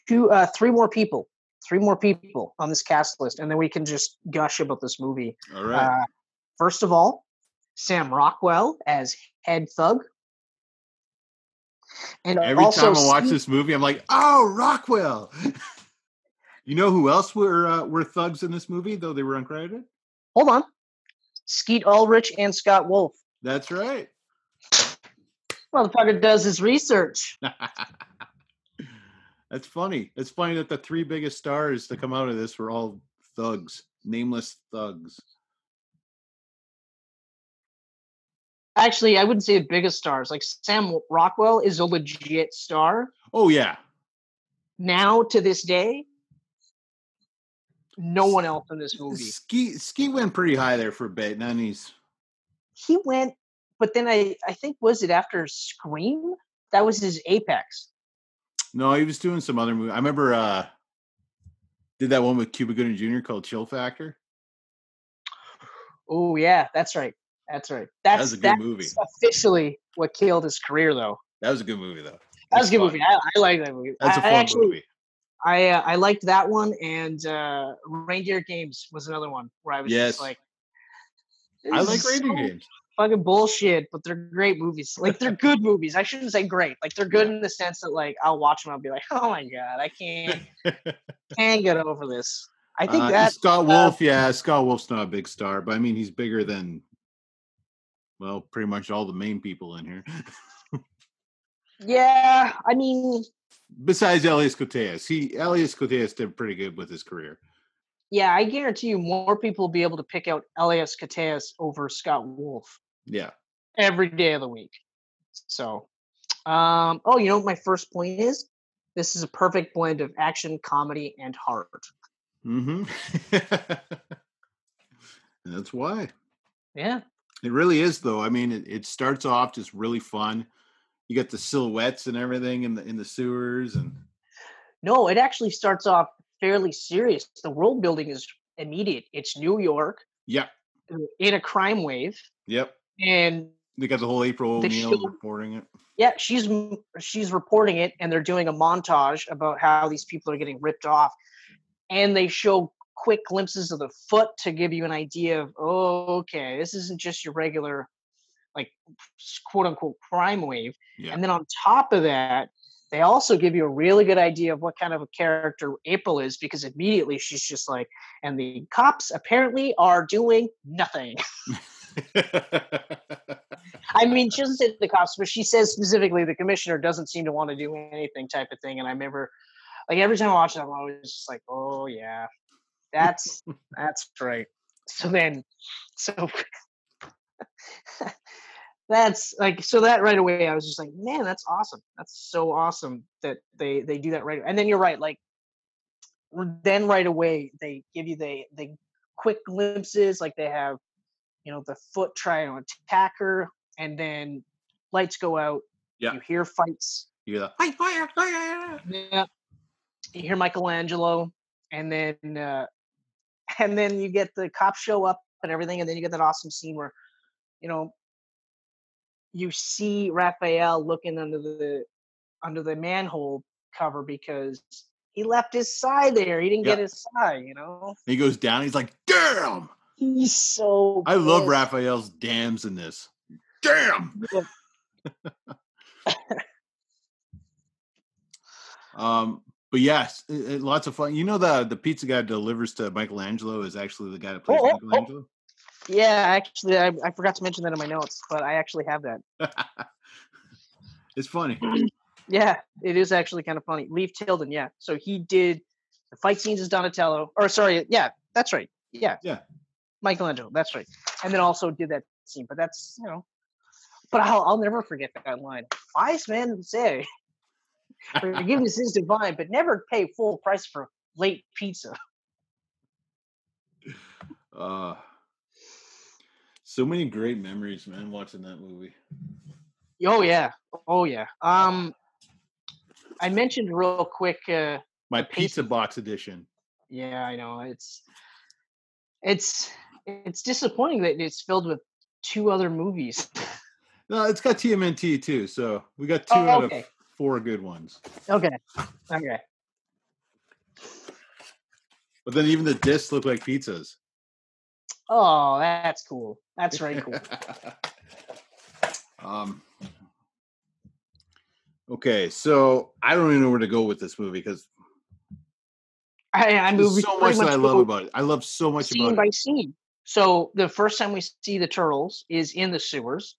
two, uh, three more people, three more people on this cast list, and then we can just gush about this movie. All right. Uh, first of all, Sam Rockwell as head thug, and Every time I watch this movie, I'm like, oh, Rockwell. you know who else were uh, were thugs in this movie, though they were uncredited? hold on, Skeet Ulrich and Scott Wolf. That's right. Motherfucker does his research. That's funny. It's funny that the three biggest stars to come out of this were all thugs, nameless thugs. Actually, I wouldn't say the biggest stars. Like Sam Rockwell is a legit star Oh yeah, now to this day. No one else in this movie. Ski Ski went pretty high there for a bit. Now he's He went, but then I I think was it after Scream? That was his apex. no, he was doing some other movie. I remember uh did that one with Cuba Gooding Jr. called Chill Factor. Oh yeah, that's right. That's right. That's was a good that's movie. officially what killed his career, though. That was a good movie though. That was a good fun. movie. I, I like that movie. That's a I, fun I actually, movie. I uh, I liked that one, and uh, Reindeer Games was another one where I was Yes. just like, I like Reindeer so Games. fucking bullshit, but they're great movies. Like they're good movies. I shouldn't say great. Like they're good in the sense that like I'll watch them. I'll be like, oh my god, I can't can't get over this. I think Uh, that Scott uh, Wolf, yeah, Scott Wolf's not a big star, but I mean he's bigger than well, pretty much all the main people in here. yeah. I mean, Besides Elias Koteas. He Elias Koteas did pretty good with his career. yeah. I guarantee you, more people will be able to pick out Elias Koteas over Scott Wolf Yeah. every day of the week. So, um, oh, you know what my first point is? This is a perfect blend of action, comedy, and heart. Mm-hmm. that's why. Yeah. It really is though. I mean, it, it starts off just really fun. You got the silhouettes and everything in the in the sewers and No, it actually starts off fairly serious. The world building is immediate. It's New York yep, uh, in a crime wave, yep. and They got the whole April O'Neil reporting it. yeah, she's she's reporting it, and they're doing a montage about how these people are getting ripped off, and they show quick glimpses of the foot to give you an idea of oh, okay, this isn't just your regular like quote unquote crime wave. Yeah. And then on top of that, they also give you a really good idea of what kind of a character April is because immediately she's just like, and the cops apparently are doing nothing. I mean, she doesn't say the cops, but she says specifically the commissioner doesn't seem to want to do anything type of thing. And I remember, like every time I watch it, I'm always just like, oh yeah, that's that's right. So then, so that's like so that right away I was just like, man, that's awesome. That's so awesome that they they do that right. And then you're right, like then right away they give you the the quick glimpses, like they have you know the foot try to attack her and then lights go out Yeah. you hear fights You hear that? "Hi, fire, fire." yeah you hear michelangelo and then uh and then you get the cops show up and everything and then you get that awesome scene where you know you see raphael looking under the under the manhole cover because he left his side there he didn't Yeah. get his side you know He goes down. He's like, "Damn!" he's so I love. Raphael's dams in this. Damn. Um, but yes, i- i- lots of fun. You know the the pizza guy delivers to Michelangelo is actually the guy that oh, plays Oh, oh, oh. Michelangelo. Yeah, actually, I, I forgot to mention that in my notes, but I actually have that. it's funny. Yeah, it is actually kind of funny. Leif Tilden, yeah. So he did the fight scenes as Donatello, or sorry, yeah, that's right. Yeah, Yeah. Michelangelo, that's right. And then also did that scene, but that's you know, but I'll, I'll never forget that line. Wise men say, "Forgiveness is divine, but never pay full price for late pizza." Uh, so many great memories, man, watching that movie. Oh yeah, oh yeah. Um, I mentioned real quick. uh My pizza box edition. Yeah, I know. It's it's it's disappointing that it's filled with two other movies. No, it's got TMNT too. So we got two Oh, out okay. of four good ones. okay. Okay. But then even the discs look like pizzas. Oh, that's cool. That's very cool. um. Okay, so I don't even know where to go with this movie because I, I there's moved so pretty much that I love about it. I love so much scene about by it. scene. So the first time we see the turtles is in the sewers,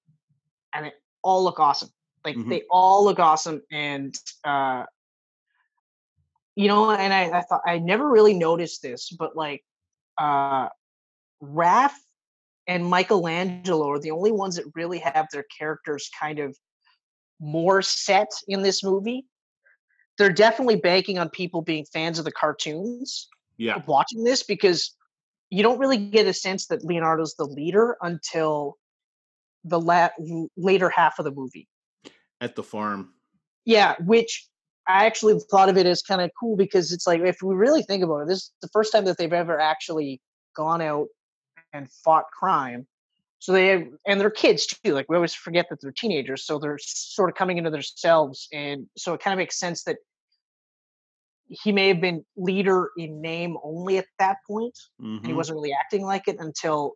and it all look awesome. Like Mhm. they all look awesome, and uh, you know, and I, I thought I never really noticed this, but like uh, Raph and Michelangelo are the only ones that really have their characters kind of more set in this movie. They're definitely banking on people being fans of the cartoons Yeah, watching this because you don't really get a sense that Leonardo's the leader until the la- later half of the movie. At the farm. Yeah, which I actually thought of it as kind of cool because it's like if we really think about it, this is the first time that they've ever actually gone out and fought crime. So they have, and they're kids too. Like we always forget that they're teenagers, so they're sort of coming into themselves, and so it kind of makes sense that he may have been leader in name only at that point and he Mhm. wasn't really acting like it until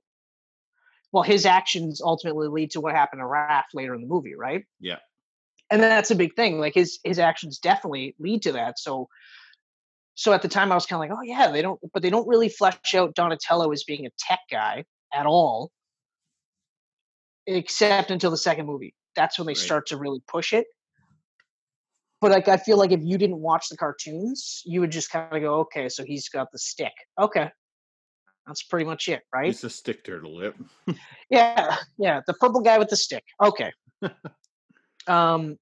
well his actions ultimately lead to what happened to Raph later in the movie right Yeah. And that's a big thing like his his actions definitely lead to that so so at the time i was kind of like oh yeah they don't but they don't really flesh out donatello as being a tech guy at all except until the second movie that's when they Right. start to really push it but like i feel like if you didn't watch the cartoons you would just kind of go okay so he's got the stick okay that's pretty much it right It's a stick turtle. Yep. yeah, yeah, the purple guy with the stick. Okay. um,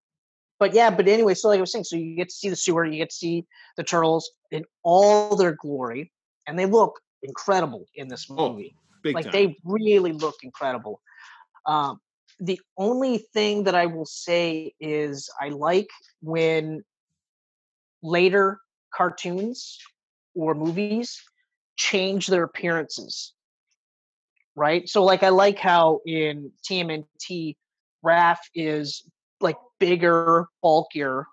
but yeah, but anyway, so like I was saying, so you get to see the sewer, you get to see the turtles in all their glory, and they look incredible in this Oh, movie. Big like time. they really look incredible. Um, the only thing that I will say is I like when later cartoons or movies change their appearances. Right? So like I like how in TMNT Raph is bigger, bulkier.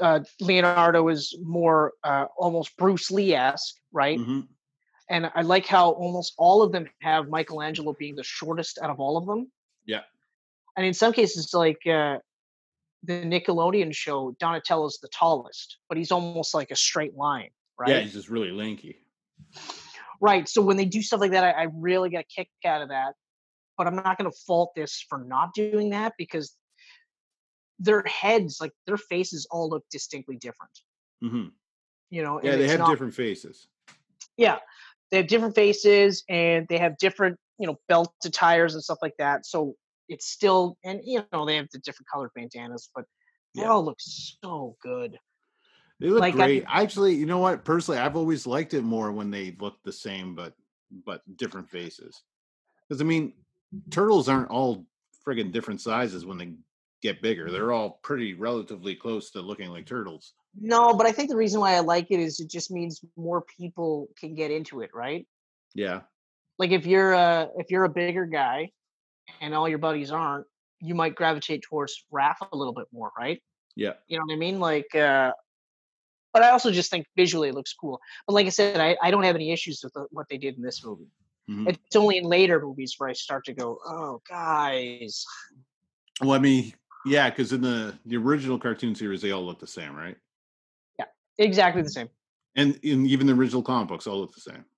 Uh, Leonardo is more uh, almost Bruce Lee esque, right? Mhm. and I like how almost all of them have Michelangelo being the shortest out of all of them. Yeah. And in some cases, like uh, the Nickelodeon show, Donatello's the tallest, but he's almost like a straight line, right? Yeah, he's just really lanky. Right. So when they do stuff like that, I, I really get a kick out of that. But I'm not going to fault this for not doing that because their heads, like their faces, all look distinctly different. hmm You know, Yeah, they have not- different faces. Yeah, they have different faces and they have different, you know, belted tires and stuff like that. So it's still, and you know, they have the different colored bandanas, but they Yeah. all look so good. They look Like, I great. think- Actually, you know what? Personally, I've always liked it more when they look the same, but but different faces. Because I mean, turtles aren't all friggin' different sizes when they get bigger. They're all pretty relatively close to looking like turtles. No, but I think the reason why I like it is it just means more people can get into it, right? Yeah. like if you're a if you're a bigger guy and all your buddies aren't you might gravitate towards Raph a little bit more right Yeah. you know what i mean like uh but i also just think visually it looks cool but like i said i, I don't have any issues with the, what they did in this movie Mhm. it's only in later movies where i start to go oh guys Well, I mean, yeah, because in the the original cartoon series, they all look the same, right? Yeah, exactly the same And in even the original comic books, all look the same.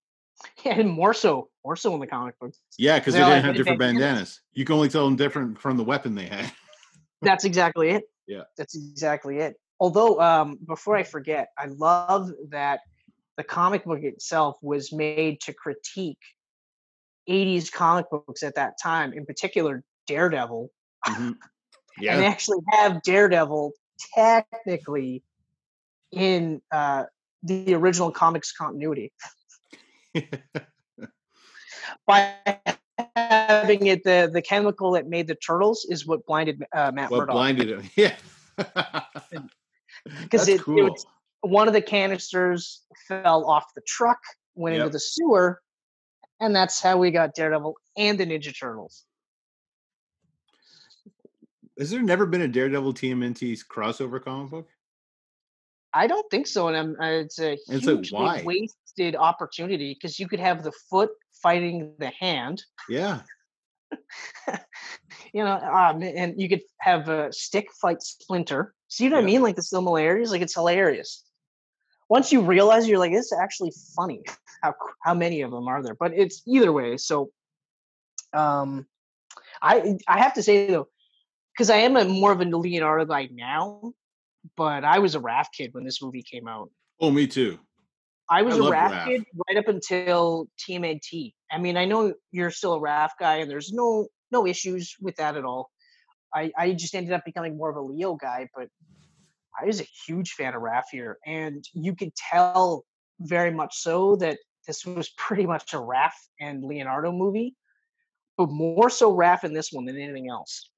Yeah, and more so more so in the comic books Yeah, because They they, didn't have different bandanas. bandanas. You can only tell them different from the weapon they had. That's exactly it. Yeah. That's exactly it. Although, um, before I forget, I love that the comic book itself was made to critique 80s comic books at that time, in particular Daredevil. Mhm. And actually have Daredevil technically in uh, the original comics continuity by having it the the chemical that made the turtles is what blinded uh, Matt what Murdock. blinded him? Yeah. because it, cool. it was, one of the canisters fell off the truck, went into the sewer, and that's how we got Daredevil and the Ninja Turtles. Has there never been a Daredevil TMNT crossover comic book? I don't think so, and I'm, uh, it's a It's hugely wasted opportunity because you could have the foot fighting the hand, Yeah. you know, um, and you could have a stick fight Splinter. See what I mean? Like the similarities, like it's hilarious. Once you realize, you're like, it's actually funny. How how many of them are there? But it's either way. So, um, I I have to say though, because I am a more of a Leonardo guy now, but I was a Raph kid when this movie came out. Oh, me too. I was I a Raph, Raph. kid right up until TMNT. I mean, I know you're still a Raph guy, and there's no no issues with that at all. I I just ended up becoming more of a Leo guy, but I was a huge fan of Raph here, and you could tell very much so that this was pretty much a Raph and Leonardo movie, but more so Raph in this one than anything else.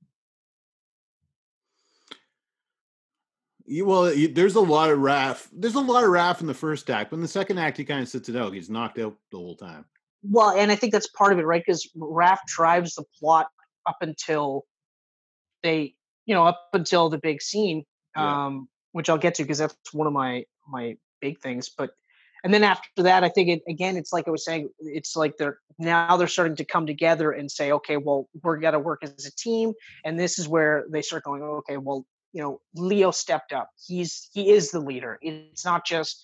You, well, you, there's a lot of Raph. There's a lot of Raph in the first act, but in the second act, he kind of sits it out. He's knocked out the whole time. Well, and I think that's part of it, right? Because Raph drives the plot up until they, you know, up until the big scene, Yeah. um, which I'll get to because that's one of my my big things. But and then after that, I think it again, it's like I was saying, it's like they're now they're starting to come together and say, okay, well, we're gonna work as a team, and this is where they start going, okay, well, you know, Leo stepped up. He's he is the leader. It's not just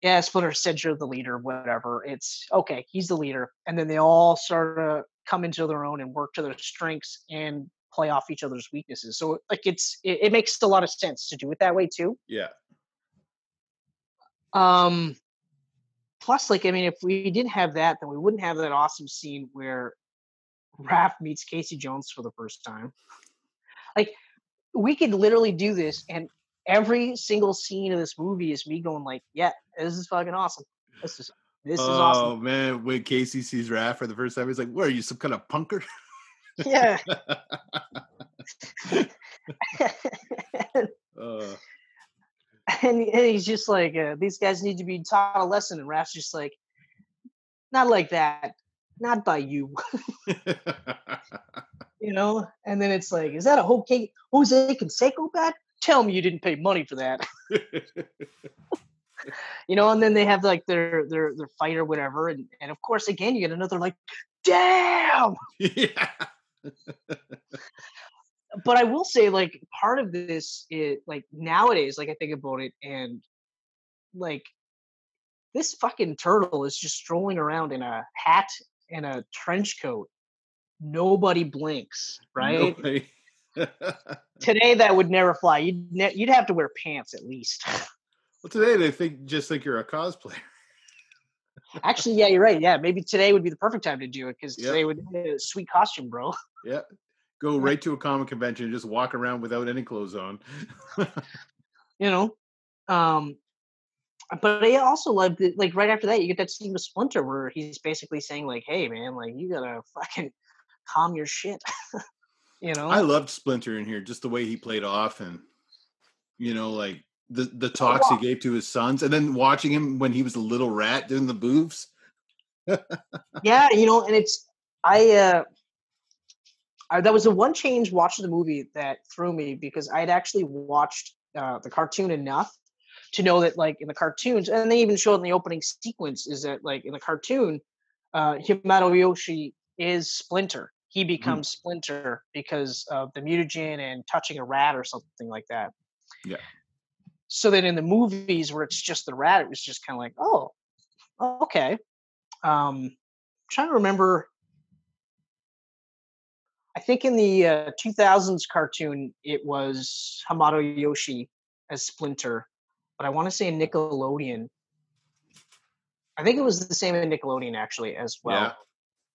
yeah, Splinter said you're the leader, whatever. It's okay, he's the leader. And then they all sort of come into their own and work to their strengths and play off each other's weaknesses. So like it's it, it makes a lot of sense to do it that way too. Yeah. Um plus like I mean if we didn't have that, then we wouldn't have that awesome scene where Raph meets Casey Jones for the first time. Like we could literally do this and every single scene of this movie is me going like, yeah, this is fucking awesome. This is this is awesome. oh man, when Casey sees Raph for the first time, he's like, "What are you, some kind of punker?" Yeah. uh, and, and he's just like, uh, these guys need to be taught a lesson. And Raph's just like, not like that. Not by you, you know? And then it's like, is that a Jose, Jose Canseco bat? Tell me you didn't pay money for that. you know, and then they have like their their their fight or whatever. And and of course, again, you get another like, damn. yeah. but I will say, like, part of this is like nowadays, like I think about it, and like this fucking turtle is just strolling around in a hat and a trench coat. Nobody blinks, right? Nobody- Today that would never fly. You'd ne- you'd have to wear pants at least. well, today they think just think you're a cosplayer. Actually, yeah, you're right. Yeah, maybe today would be the perfect time to do it because Yep. today would be a sweet costume, bro. Yeah. Go right to a comic convention and just walk around without any clothes on. You know, um, but I also love that. Like right after that, you get that scene with Splinter where he's basically saying like, "Hey, man, like you gotta fucking calm your shit." you know, I loved Splinter in here, just the way he played off and you know, like the the talks he gave to his sons, and then watching him when he was a little rat doing the boobs. yeah, you know, and it's I uh I, that was the one change watching the movie that threw me because I'd actually watched uh, the cartoon enough to know that like in the cartoons and they even showed in the opening sequence is that like in the cartoon uh Hamato Yoshi is Splinter. He becomes Splinter because of the mutagen and touching a rat or something like that. Yeah. So then in the movies where it's just the rat, it was just kind of like, oh, okay. Um, trying to remember. I think in the uh, 2000s cartoon, it was Hamato Yoshi as Splinter, but I want to say in Nickelodeon. I think it was the same in Nickelodeon actually as well.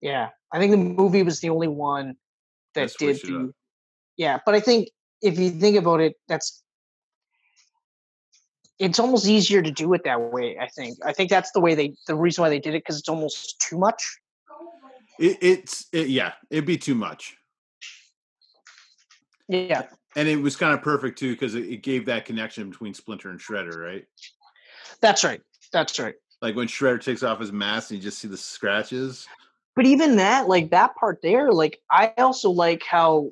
Yeah. I think the movie was the only one that did the. up. Yeah, but I think if you think about it, that's it's almost easier to do it that way. I think. I think that's the way they. The reason why they did it because it's almost too much. It, it's it, yeah, it'd be too much. Yeah, And it was kind of perfect too because it, it gave that connection between Splinter and Shredder, right? that's right. That's right. Like when Shredder takes off his mask and you just see the scratches. But even that, like that part there, like I also like how,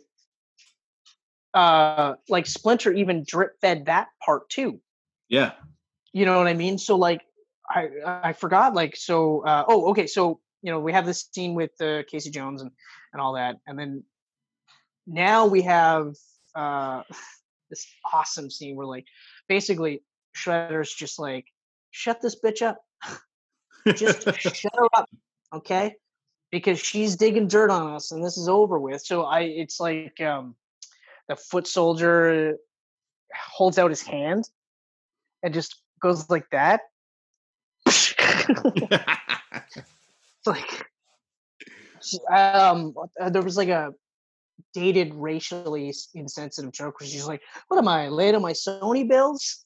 uh, like Splinter even drip fed that part too. Yeah. You know what I mean? So like I I forgot like so uh oh okay so you know we have this scene with uh, Casey Jones and and all that and then now we have uh this awesome scene where like basically Shredder's just like shut this bitch up just shut her up okay because she's digging dirt on us and this is over with. So I it's like um the foot soldier holds out his hand and just goes like that. It's like um uh, there was like a dated racially insensitive joke where she's like what am i late on my sony bills?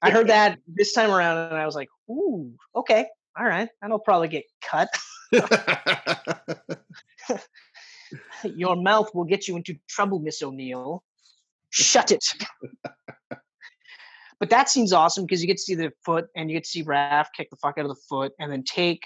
I heard that this time around and i was like ooh okay all right that'll probably get cut your mouth will get you into trouble miss o'neil shut it but that seems awesome because you get to see the foot and you get to see Raph kick the fuck out of the foot and then take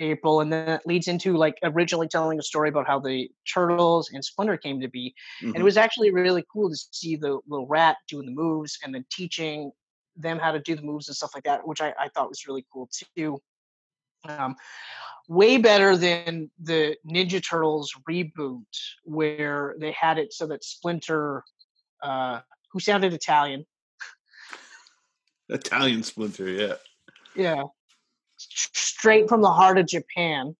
April, and then it leads into like originally telling a story about how the turtles and Splinter came to be. And it Mhm. was actually really cool to see the little rat doing the moves and then teaching them how to do the moves and stuff like that, which I, I thought was really cool too. Um, way better than the Ninja Turtles reboot, where they had it so that Splinter, uh, who sounded Italian, Italian Splinter, yeah. yeah, straight from the heart of Japan.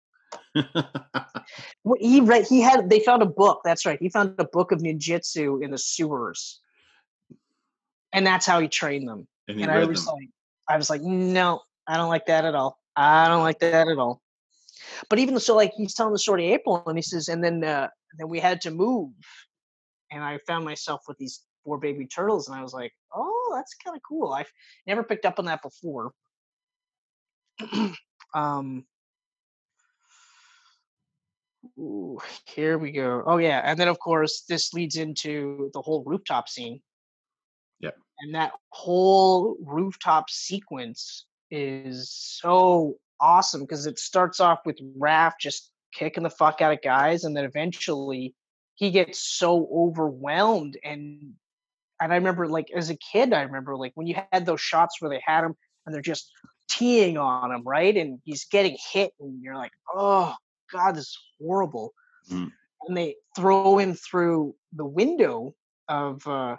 He read. He had. They found a book. That's right. He found a book of ninjutsu in the sewers, and that's how he trained them. and and I was them. like, I was like, no, I don't like that at all. I don't like that at all. But even so, like he's telling the story to April, and he says, and then uh, then we had to move, and I found myself with these four baby turtles, and I was like, oh, that's kind of cool. I've never picked up on that before. um. Ooh, here we go. Oh yeah, and then of course this leads into the whole rooftop scene. Yeah, And that whole rooftop sequence is so awesome because it starts off with Raph just kicking the fuck out of guys, and then eventually he gets so overwhelmed and and I remember like as a kid, I remember like when you had those shots where they had him and they're just teeing on him, right? And he's getting hit, and you're like, oh god, this is horrible. Mm. and they throw him through the window of uh,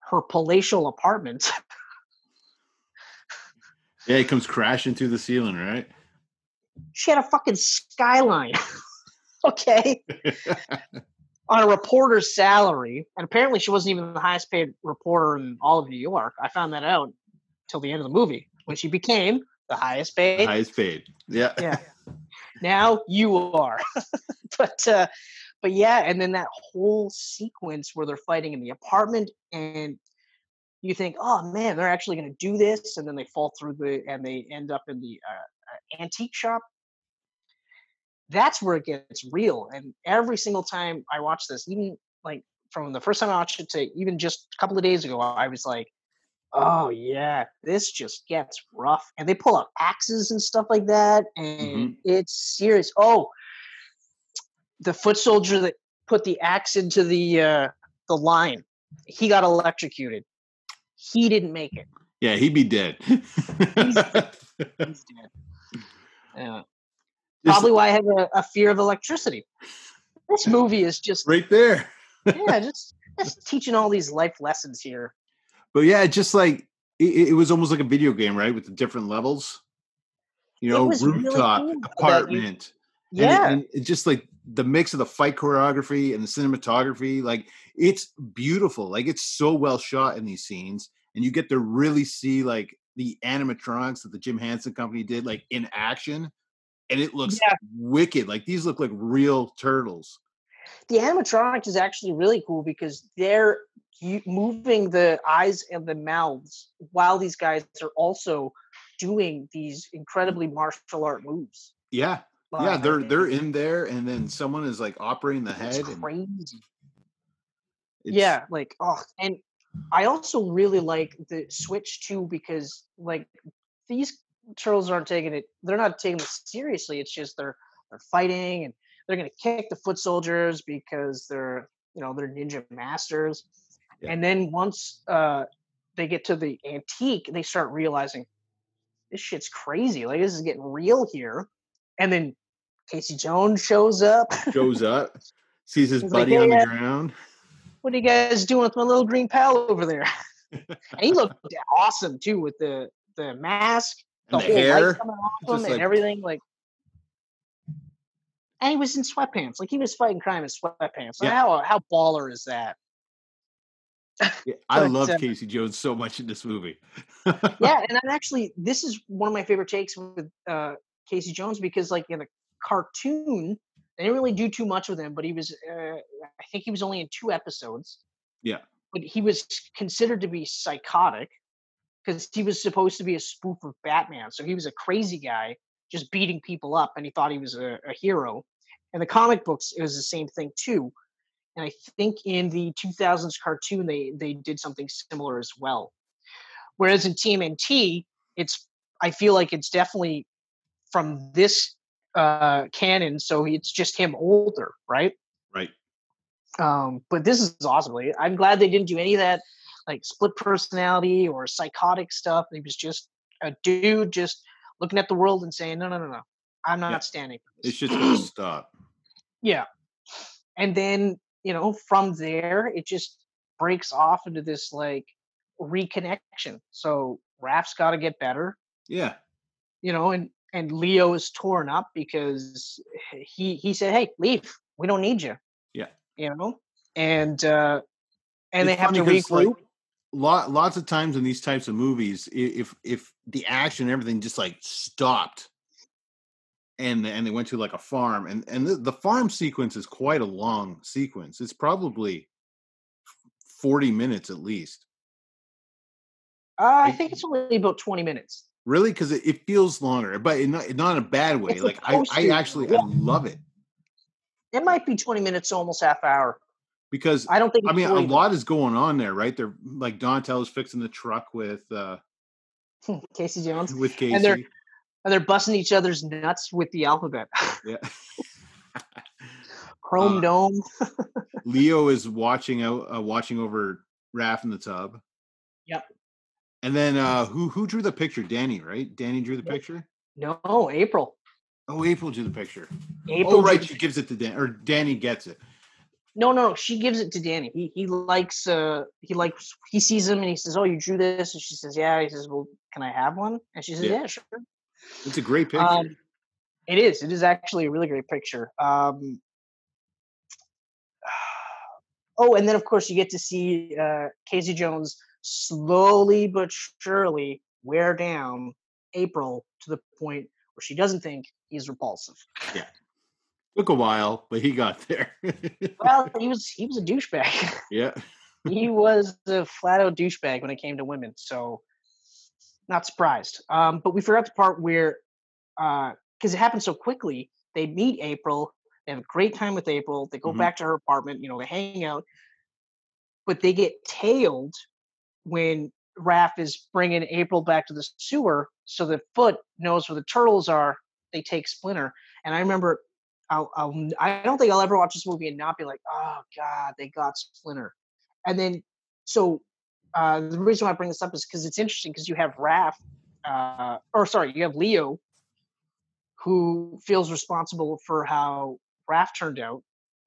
her palatial apartment. Yeah, he comes crashing through the ceiling, right? she had a fucking skyline. okay. On a reporter's salary. And apparently she wasn't even the highest paid reporter in all of New York. I found that out till the end of the movie when she became the highest paid. Highest paid. Yeah. Yeah. now you are. but uh but yeah, and then that whole sequence where they're fighting in the apartment and you think, oh man, they're actually going to do this, and then they fall through the and they end up in the uh, antique shop. That's where it gets real. And every single time I watch this, even like from the first time I watched it to even just a couple of days ago, I was like, oh yeah, this just gets rough. And they pull out axes and stuff like that, and Mm-hmm. it's serious. Oh, the foot soldier that put the axe into the uh, the line, he got electrocuted. He didn't make it. Yeah, he'd be dead. He's dead. Yeah. Probably why I have a, a fear of electricity. This movie is just right there. yeah, just just teaching all these life lessons here. But yeah, just like it, it was almost like a video game, right? With the different levels. You know, really rooftop, cool you- apartment. and it- Yeah, and it just like the mix of the fight choreography and the cinematography, like it's beautiful. Like it's so well shot in these scenes, and you get to really see like the animatronics that the Jim Henson Company did, like in action, and it looks Yeah. wicked. Like these look like real turtles. the animatronics is actually really cool because they're moving the eyes and the mouths while these guys are also doing these mm. incredibly martial art moves. Yeah, yeah, they're they're in there, and then someone is like operating the head. crazy. it's- yeah like oh and i also really like the switch too because like these turtles aren't taking it they're not taking it seriously it's just they're they're fighting and they're going to kick the foot soldiers because they're you know they're ninja masters Yeah. and then once uh they get to the antique they start realizing this shit's crazy like this is getting real here and then casey jones shows up shows up, sees his He's like, buddy on the uh, ground. What are you guys doing with my little green pal over there? and he looked awesome too with the the mask, the, the whole hair, coming off him, and everything. Like, and he was in sweatpants. Like he was fighting crime in sweatpants. Like, Yeah. How how baller is that? Yeah, I but, love uh, Casey Jones so much in this movie. Yeah, and I'm actually this is one of my favorite takes with uh, Casey Jones because like in the cartoon they didn't really do too much with him, but he was uh, I think he was only in two episodes. Yeah. but he was considered to be psychotic because he was supposed to be a spoof of Batman. So he was a crazy guy just beating people up, and he thought he was a, a hero. And the comic books, it was the same thing too. And I think in the 2000s cartoon, they they did something similar as well. Whereas in TMNT, it's I feel like it's definitely from this uh, canon, so it's just him older, right? right. Um, but this is awesome. I'm glad they didn't do any of that like split personality or psychotic stuff. He was just a dude just looking at the world and saying, No, no, no, no. I'm not Yeah. standing. for It's just gonna stop. yeah. And then, you know, from there it just breaks off into this like reconnection. So Raph's gotta get better, Yeah. you know, and and Leo is torn up because he he said, Hey, leave. We don't need you. Yeah. You know? And uh and It's they have to 'cause, like, lot lots of times in these types of movies, if if the action and everything just like stopped and and they went to like a farm and and the, the farm sequence is quite a long sequence. It's probably 40 minutes at least. Uh, I think it's only about 20 minutes. Really, because it, it feels longer, but in not, not in a bad way. It's Like I, I actually yeah. I love it It might be 20 minutes, almost half hour. because I don't think. I mean, a lot is going on there, right? They're like Donatello's fixing the truck with uh. Casey Jones, with Casey. And they're- and they're busting each other's nuts with the alphabet. yeah. Chrome Uh, Dome. Leo is watching out, uh, watching over Raph in the tub. Yep. And then uh who who drew the picture? Danny, right? Danny drew the picture. No, April. Oh, April drew the picture. April oh, right. She gives it to Dan, or Danny gets it. No, no, she gives it to Danny. He he likes uh he likes he sees him and he says, "Oh, you drew this," and she says, "Yeah." He says, "Well, can I have one?" And she says, Yeah. "Yeah, sure." It's a great picture. Um, it is. It is actually a really great picture. Um, oh, and then of course you get to see uh, Casey Jones slowly but surely wear down April to the point where she doesn't think he's repulsive. Yeah. Took a while, but he got there. Well, he was he was a douchebag. yeah. he was a flat out douchebag when it came to women. So not surprised. Um, but we forgot the part where because it happened so quickly, they meet April, they have a great time with April, they go Mhm. back to her apartment, you know, they hang out, but they get tailed when Raph is bringing April back to the sewer so that Foot knows where the turtles are. They take Splinter, and I remember. I'll, I'll, I don't think I'll ever watch this movie and not be like, oh God, they got Splinter. And then, so uh, the reason why I bring this up is because it's interesting because you have Raph, uh, or sorry, you have Leo, who feels responsible for how Raph turned out.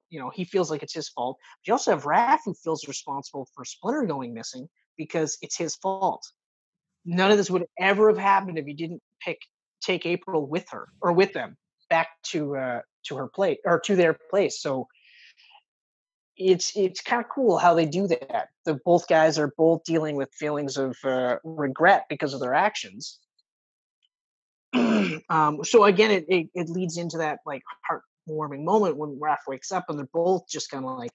You know, he feels like it's his fault. But you also have Raph, who feels responsible for Splinter going missing because it's his fault. None of this would ever have happened if he didn't pick take April with her or with them back to uh, to her place or to their place. So it's it's kind of cool how they do that. The both guys are both dealing with feelings of uh, regret because of their actions. um, so again, it, it it leads into that like heartwarming moment when Raph wakes up and they're both just kind of like,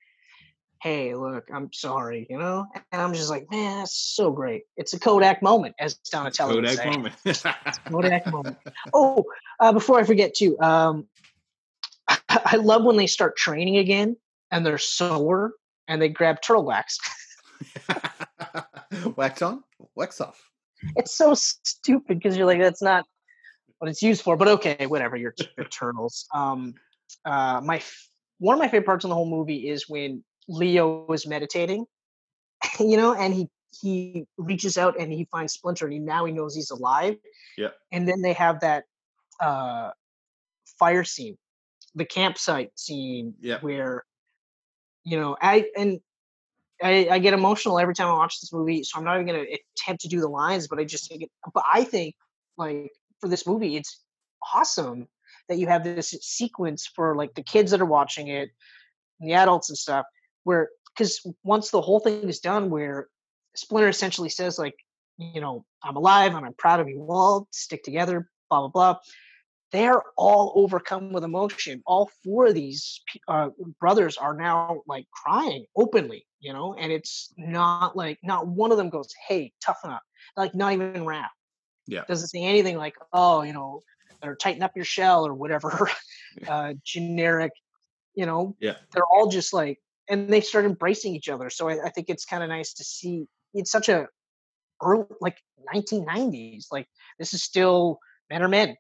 "Hey, look, I'm sorry," you know. And I'm just like, "Man, that's so great." It's a Kodak moment, as Donatello would Kodak say. moment. Kodak moment. Oh, uh, before I forget too, um, I love when they start training again and they're sore and they grab turtle wax. wax on, wax off. It's so stupid because you're like, that's not what it's used for. But okay, whatever. You're, you're turtles. Um, uh, my f- one of my favorite parts in the whole movie is when Leo is meditating, you know, and he he reaches out and he finds Splinter and he now he knows he's alive. Yeah. And then they have that uh, fire scene, the campsite scene, Yeah. where you know I and I, I get emotional every time I watch this movie, so I'm not even going to attempt to do the lines, but I just think it. But I think like for this movie, it's awesome that you have this sequence for like the kids that are watching it, and the adults and stuff, where because once the whole thing is done, where Splinter essentially says like, you know, I'm alive and I'm proud of you all, stick together, blah blah blah. They're all overcome with emotion. All four of these uh, brothers are now like crying openly, you know, and it's not like not one of them goes, "Hey, toughen up." Like not even Raph Yeah. doesn't say anything like, "Oh, you know," or "Tighten up your shell" or whatever uh, generic. You know, Yeah. they're all just like, and they start embracing each other. So I, I think it's kind of nice to see. It's such a early, like 1990s. Like this is still men are men.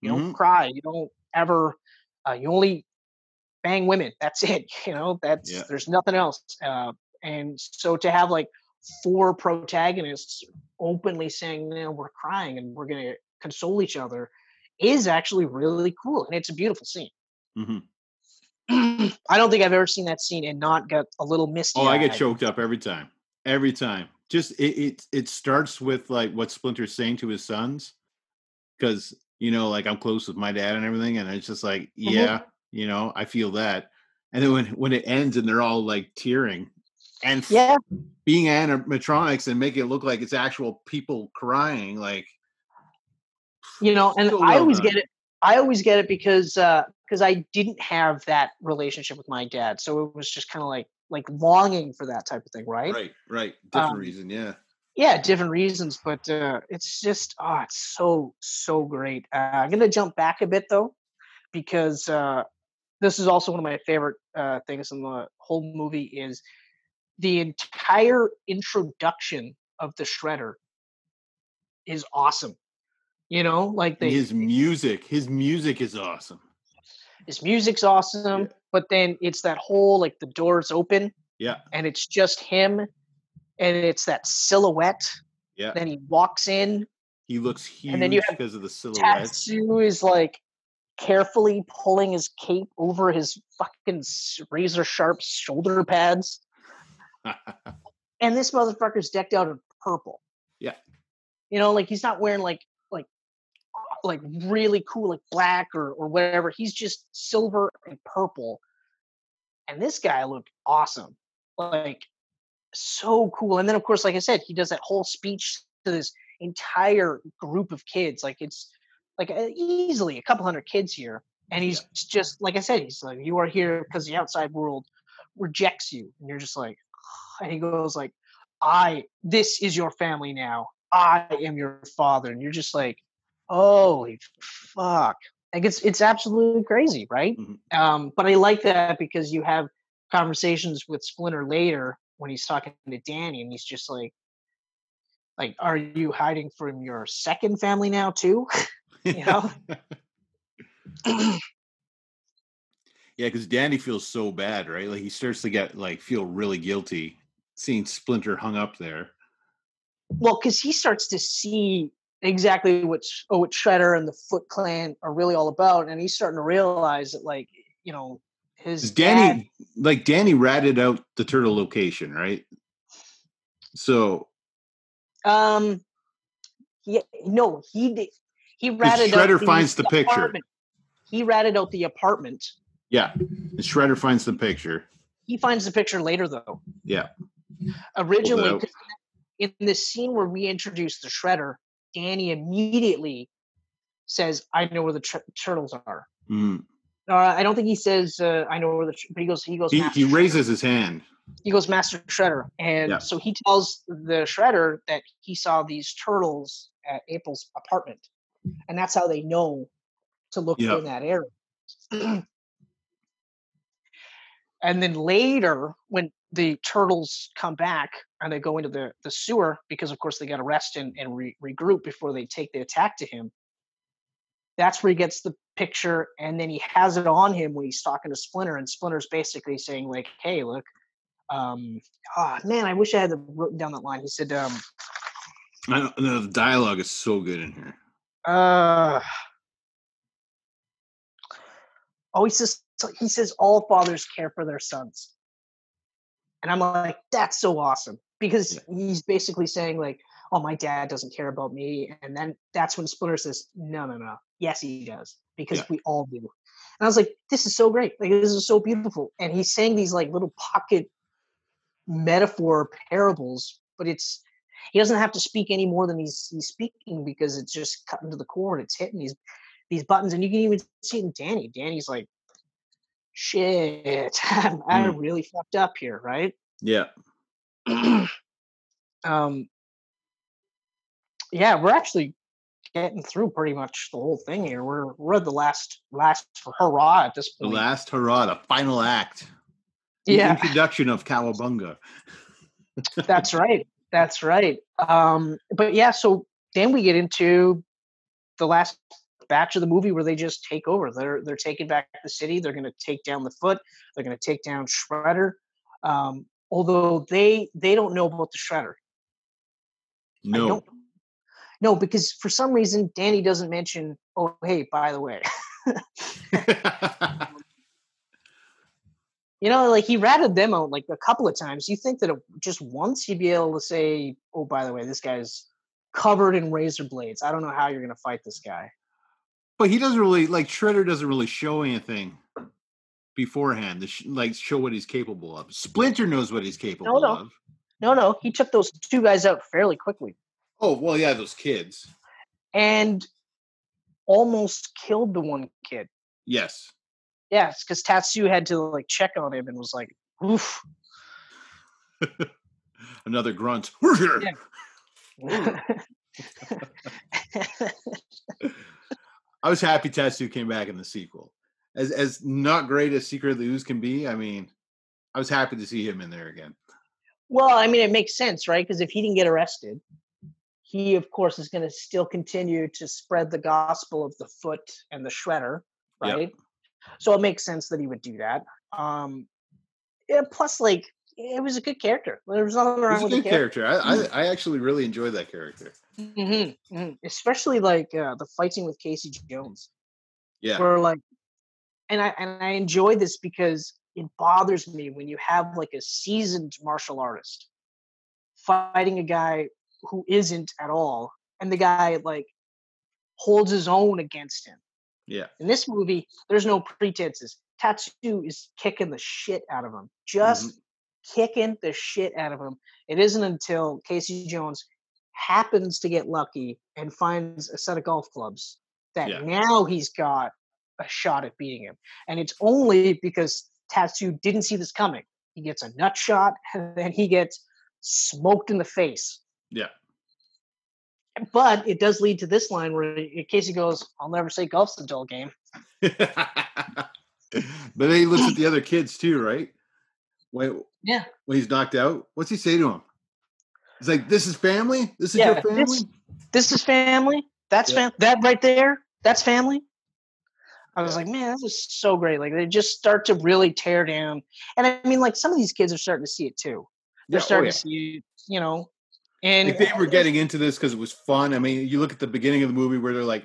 You don't Mhm. cry. You don't ever. Uh, you only bang women. That's it. You know. That's Yeah. there's nothing else. Uh, and so to have like four protagonists openly saying, "No, we're crying and we're gonna console each other," is actually really cool, and it's a beautiful scene. Mhm. I don't think I've ever seen that scene and not got a little misty. Oh, I get choked up every time. Every time. Just it it, it starts with like what Splinter's saying to his sons. Cause, you know, like I'm close with my dad and everything. And it's just like, yeah, you know, I feel that. And then when when it ends and they're all like tearing and Yeah, being animatronics and make it look like it's actual people crying, like you know, and I always done. get it. I always get it because uh because I didn't have that relationship with my dad, so it was just kind of like like longing for that type of thing, right? right, right. Different Um, reason, yeah. Yeah, different reasons, but uh, it's just oh, it's so so great. Uh, I'm gonna jump back a bit though, because uh, this is also one of my favorite uh, things in the whole movie is the entire introduction of the Shredder is awesome. You know, like they his music, his music is awesome. his music's awesome, Yeah. but then it's that whole like the doors open Yeah, and it's just him and it's that silhouette. yeah. Then he walks in. He looks huge And then you have because of the silhouette. Tatsu is like carefully pulling his cape over his fucking razor sharp shoulder pads. and this motherfucker's decked out in purple. Yeah. You know, like he's not wearing like like really cool like black or or whatever. He's just silver and purple. And this guy looked awesome. Like so cool. And then of course, like I said, he does that whole speech to this entire group of kids. Like it's like easily a couple hundred kids here. And he's yeah. just like I said, he's like, You are here because the outside world rejects you. And you're just like, and he goes like, I this is your family now. I am your father. And you're just like, holy fuck. Like it's it's absolutely crazy, right? Mm-hmm. Um, but I like that because you have conversations with Splinter later when he's talking to Danny and he's just like like are you hiding from your second family now too? you know? yeah, because Danny feels so bad, right? Like he starts to get like feel really guilty seeing Splinter hung up there. Well, because he starts to see exactly what oh, what Shredder and the Foot Clan are really all about, and he's starting to realize that, like, you know, his Danny, dad, like Danny, ratted out the turtle location, right? So, um, yeah, no, he did. He ratted Shredder out the, finds the, the picture. Apartment. He ratted out the apartment. Yeah, and Shredder finds the picture. He finds the picture later, though. Yeah. Originally, in the scene where we introduce the Shredder, Danny immediately says, "I know where the tr- turtles are." Mm. Uh, I don't think he says, uh, "I know where the," tr-, but he goes, "He goes." He, he raises his hand. He goes, "Master Shredder," and yeah. so he tells the Shredder that he saw these turtles at April's apartment, and that's how they know to look yep. in that area. and then later, when the turtles come back and they go into the, the sewer because of course they got to rest and, and re- regroup before they take the attack to him. That's where he gets the picture and then he has it on him when he's talking to splinter and splinter's basically saying like hey look um oh man i wish i had written down that line. He said um I know the dialogue is so good in here. Uh oh he says he says all fathers care for their sons and I'm like, that's so awesome because he's basically saying like, oh, my dad doesn't care about me. And then that's when Splinter says, no, no, no. Yes, he does because yeah. we all do. And I was like, this is so great. Like, this is so beautiful. And he's saying these like little pocket metaphor parables, but it's, he doesn't have to speak any more than he's, he's speaking because it's just cutting to the core and it's hitting these, these buttons. And you can even see it in Danny. Danny's like, shit, I mm. really fucked up here, right? Yeah. um, yeah, we're actually getting through pretty much the whole thing here. We're we're at the last last hurrah at this point. The last hurrah, the final act. The yeah. introduction of Cowabunga. That's right. That's right. Um, but yeah, so then we get into the last batch of the movie where they just take over. They're they're taking back the city. They're going to take down the foot. They're going to take down Shredder. Um, although they they don't know about the Shredder. No. No, because for some reason Danny doesn't mention. Oh, hey, by the way. you know, like he ratted them out like a couple of times. You think that just once he'd be able to say, "Oh, by the way, this guy's covered in razor blades. I don't know how you're going to fight this guy." But he doesn't really like Shredder doesn't really show anything beforehand to sh- like show what he's capable of. Splinter knows what he's capable no, no. of. No, no, he took those two guys out fairly quickly. Oh well, yeah, those kids, and almost killed the one kid. Yes. Yes, because Tatsu had to like check on him and was like, "Oof." Another grunt. I was happy Tatsu came back in the sequel. As as not great as Secret Ooze can be, I mean, I was happy to see him in there again. Well, I mean, it makes sense, right? Because if he didn't get arrested, he of course is going to still continue to spread the gospel of the foot and the shredder, right? Yep. So it makes sense that he would do that. Um, yeah, plus, like, it was a good character. There was nothing wrong with a good character. character. I, I, I actually really enjoyed that character. Mm-hmm, mm-hmm. Especially like uh, the fighting with Casey Jones. Yeah. Where like, and I and I enjoy this because it bothers me when you have like a seasoned martial artist fighting a guy who isn't at all, and the guy like holds his own against him. Yeah. In this movie, there's no pretenses. Tatsu is kicking the shit out of him, just Mm-hmm. Kicking the shit out of him. It isn't until Casey Jones happens to get lucky and finds a set of golf clubs that Yeah. now he's got a shot at beating him. And it's only because Tatsu didn't see this coming. He gets a nut shot and then he gets smoked in the face. Yeah. But it does lead to this line where Casey goes, I'll never say golf's a dull game. but then he looks at the other kids too, right? When, Yeah. when he's knocked out, what's he say to him? He's like, "This is family. This is Yeah, your family." this- This is family. That's Yeah. fam- that right there. That's family. I was like, man, this is so great. Like they just start to really tear down. And I mean, like some of these kids are starting to see it too. They're Yeah, oh, starting yeah. to see it, you know. And Like they were getting into this because it was fun. I mean, you look at the beginning of the movie where they're like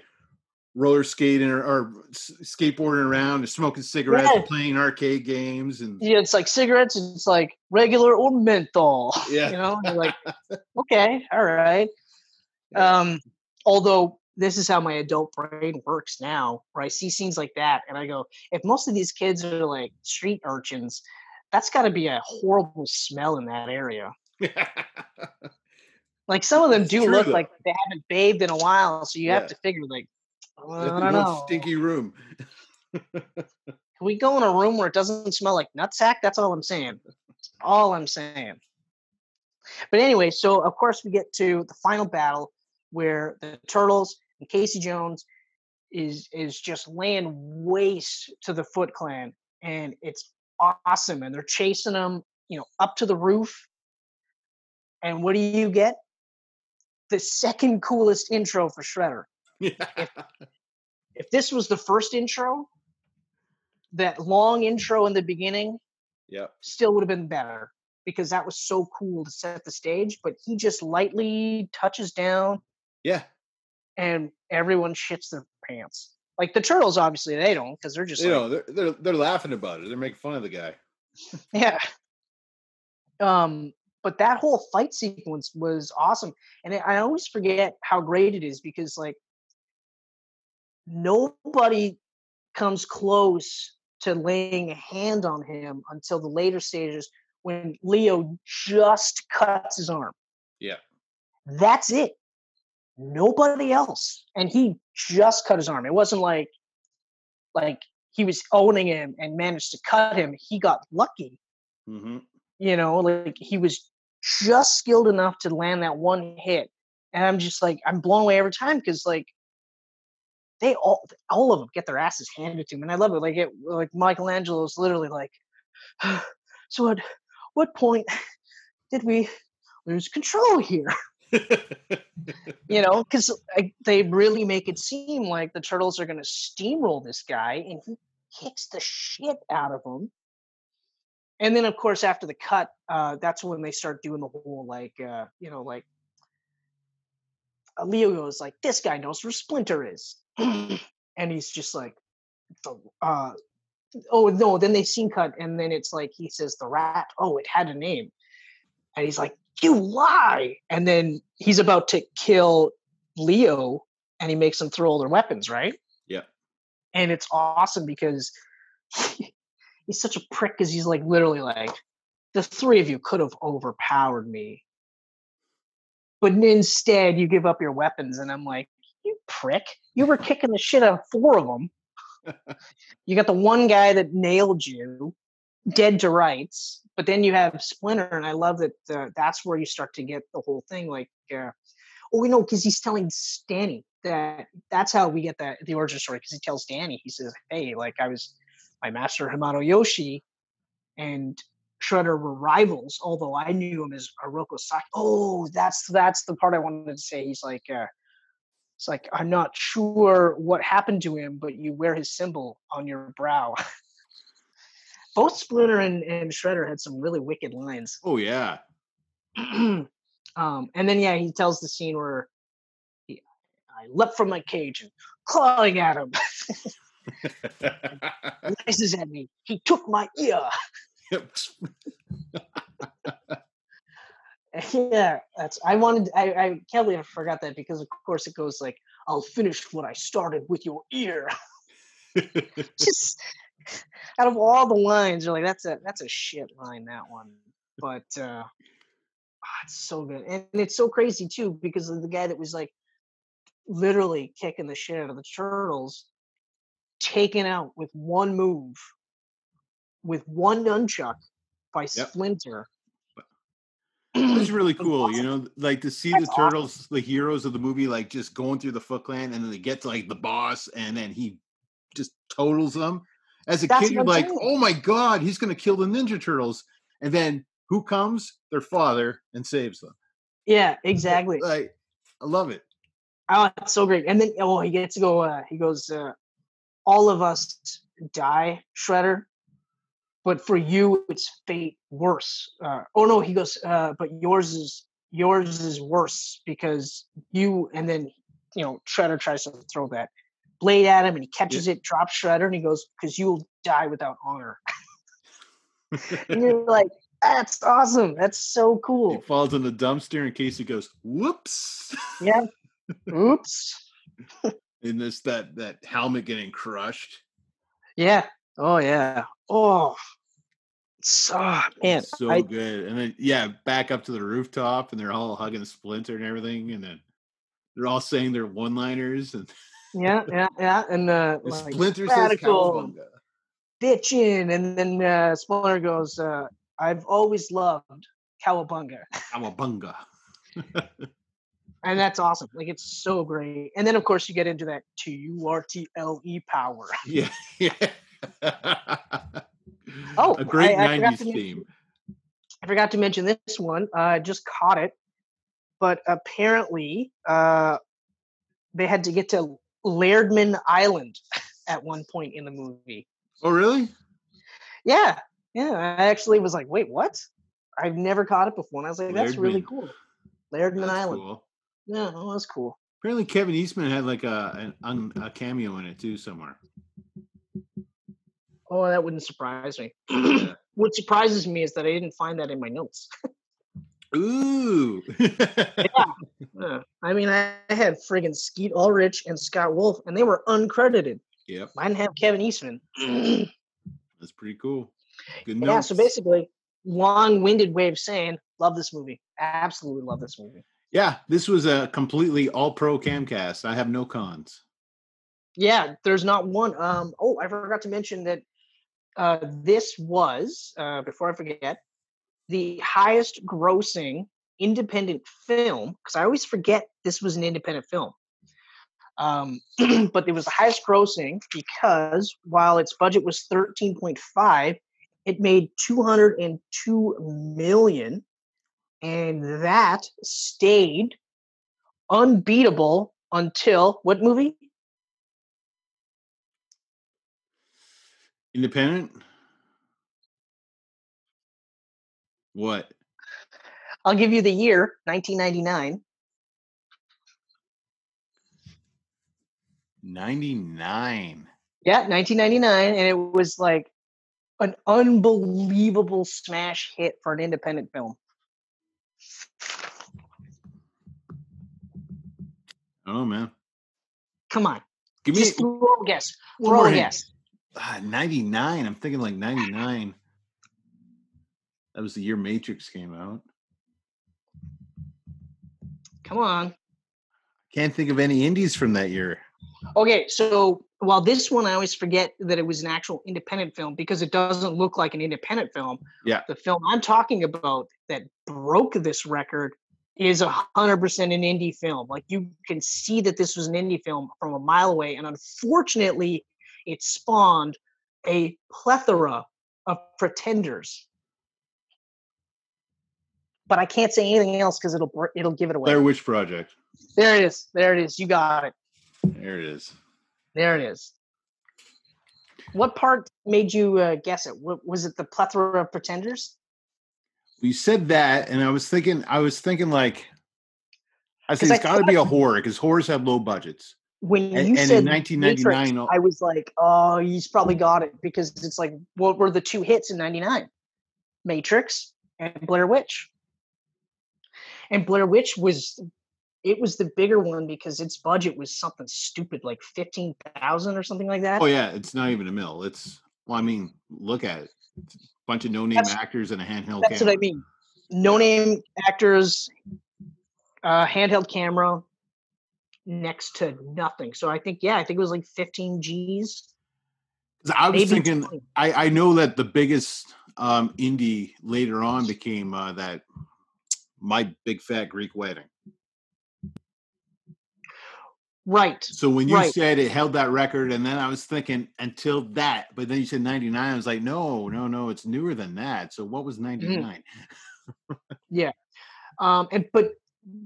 roller skating or, or skateboarding around, and smoking cigarettes, Yeah. playing arcade games, and yeah, it's like cigarettes, and it's like regular or menthol. Yeah. You know, like, okay, all right. Um, although this is how my adult brain works now, where I see scenes like that and I go, if most of these kids are like street urchins, that's got to be a horrible smell in that area. Like some of them It's do true, look though. like they haven't bathed in a while, so you Yeah. have to figure like, well, I don't know. stinky room. Can we go in a room where it doesn't smell like nutsack? That's all I'm saying. That's all I'm saying. But anyway, so of course we get to the final battle where the turtles and Casey Jones is is just laying waste to the Foot Clan, and it's awesome. And they're chasing them, you know, up to the roof. And what do you get? The second coolest intro for Shredder. If this was the first intro, that long intro in the beginning yeah, still would have been better because that was so cool to set the stage. But he just lightly touches down Yeah. and everyone shits their pants. Like the turtles, obviously they don't because they're just You like, know, they're, they're they're laughing about it. They're making fun of the guy. yeah. Um, but that whole fight sequence was awesome, and I always forget how great it is because like nobody comes close to laying a hand on him until the later stages when Leo just cuts his arm. Yeah. That's it. Nobody else. And he just cut his arm. It wasn't like like he was owning him and managed to cut him. He got lucky. hmm You know, like he was just skilled enough to land that one hit. And I'm just like, I'm blown away every time because like they all all of them get their asses handed to them. And I love it. Like it like Michelangelo's literally like, so at what point did we lose control here? you know, because they really make it seem like the turtles are going to steamroll this guy, and he kicks the shit out of him. And then, of course, after the cut, uh, that's when they start doing the whole like, uh, you know, like Leo goes like, "This guy knows where Splinter is," and he's just like, "The uh, oh no." Then they scene cut, and then it's like he says, "The rat." Oh, it had a name, and he's like, "You lie!" And then he's about to kill Leo, and he makes them throw all their weapons, right? Yeah. And it's awesome because he's such a prick because he's like literally like, the three of you could have overpowered me, but instead you give up your weapons, and I'm like, prick! You were kicking the shit out of four of them. you got the one guy that nailed you, dead to rights, but then you have Splinter, and I love that. That's where you start to get the whole thing. Like, uh, oh, we know because he's telling Danny that that's how we get that the origin story. Because he tells Danny, he says, "Hey, like I was my master Hamato Yoshi, and Shredder were rivals, although I knew him as Oroku Saki. Oh, that's that's the part I wanted to say. He's like, uh, it's like I'm not sure what happened to him, but you wear his symbol on your brow. Both Splinter and, and Shredder had some really wicked lines. Oh yeah. um, and then yeah, he tells the scene where he, I leapt from my cage and clawing at him. Rises at me. He took my ear. yeah, that's. I wanted. I, I can't believe I forgot that because of course it goes like, "I'll finish what I started with your ear." Just out of all the lines, you're like, "That's a that's a shit line." That one, but uh, oh, it's so good, and it's so crazy too because of the guy that was like literally kicking the shit out of the turtles, taken out with one move, with one nunchuck by Yep. Splinter. It's really cool, you know, like to see That's the awesome. turtles, the heroes of the movie, like just going through the Foot Clan, and then they get to like the boss, and then he just totals them. As a That's kid, you're like, saying. "Oh my god, he's gonna kill the Ninja Turtles!" And then who comes? Their father and saves them. Yeah, exactly. Like, I love it. Oh, it's so great. And then oh, he gets to go. Uh, he goes, uh, "All of us die, Shredder, but for you, it's fate worse." Uh, oh no, he goes, uh, "But yours is yours is worse because you." And then you know, Shredder tries to throw that blade at him, and he catches it, drops Shredder, and he goes, "Because you'll die without honor." and you're like, "That's awesome. That's so cool. he falls in the dumpster in case he goes, "Whoops!" Yeah. Oops. and this that that helmet getting crushed. Yeah. Oh yeah. Oh. So, man, so I, good. And then yeah, back up to the rooftop, and they're all hugging Splinter and everything, and then they're all saying their one-liners, and yeah, yeah, yeah, and uh, and like, Splinter says radical "Cowabunga." bitchin', and then uh, Splinter goes, uh, "I've always loved cowabunga," Cowabunga. and that's awesome. Like it's so great. And then of course you get into that T U R T L E power. Yeah, yeah. Oh, a great I- I '90s to mention- theme. I forgot to mention this one. Uh, I just caught it, but apparently uh, they had to get to Lairdman Island at one point in the movie. Oh, really? Yeah, yeah. I actually was like, wait, what? I've never caught it before. And I was like, that's really cool. Lairdman That's Island. cool. Yeah, well, that's cool. Apparently, Kevin Eastman had like a an, a cameo in it too somewhere. Oh, that wouldn't surprise me. Yeah. what surprises me is that I didn't find that in my notes. Ooh. Yeah. I mean, I had friggin' Skeet Ulrich and Scott Wolf, and they were uncredited. yep, I didn't have Kevin Eastman. that's pretty cool. Good notes. Yeah, so basically, long-winded way of saying, love this movie. Absolutely love this movie. Yeah, this was a completely all pro camcast. I have no cons. Yeah, there's not one. Um, oh, I forgot to mention that uh, this was, uh, before I forget, the highest grossing independent film, because I always forget this was an independent film. Um, but it was the highest grossing because while its budget was 13.5, it made 202 million, and that stayed unbeatable until what movie? Independent? What? I'll give you the year, 1999. 99. Yeah, 1999, and it was like an unbelievable smash hit for an independent film. Oh man. Come on, Give me just a guess. more a hint. guess. Ah, 99. I'm thinking like 99. That was the year Matrix came out. Come on. Can't think of any indies from that year. Okay, so while this one I always forget that it was an actual independent film because it doesn't look like an independent film. Yeah. The film I'm talking about that broke this record is a hundred percent an indie film. Like you can see that this was an indie film from a mile away, and unfortunately, it spawned a plethora of pretenders. But I can't say anything else because it'll it'll give it away. Blair Witch Project. There it is. There it is. You got it. There it is. There it is. What part made you uh, guess it? Was it the plethora of pretenders? You said that, and I was thinking, I was thinking like, I said it's got to be a horror because horrors have low budgets. When And- you and in said 1999 Matrix, I was like, oh, he's probably got it because it's like, what were the two hits in '99? Matrix and Blair Witch. And Blair Witch was, it was the bigger one because its budget was something stupid like fifteen thousand or something like that. Oh yeah, it's not even a mill. It's well, I mean, look at it. It's a bunch of no-name That's- actors and a handheld That's camera. what I mean. No name actors, uh, handheld camera, next to nothing. So I think, yeah, I think it was like 15 G's. I was thinking, 20. I, I know that the biggest um, indie later on became uh, that my big fat Greek wedding. Right. So when you Right. said it held that record, and then I was thinking until that, but then you said 99, I was like, no, no, no, it's newer than that. So what Mm-hmm. was 99? Um, and but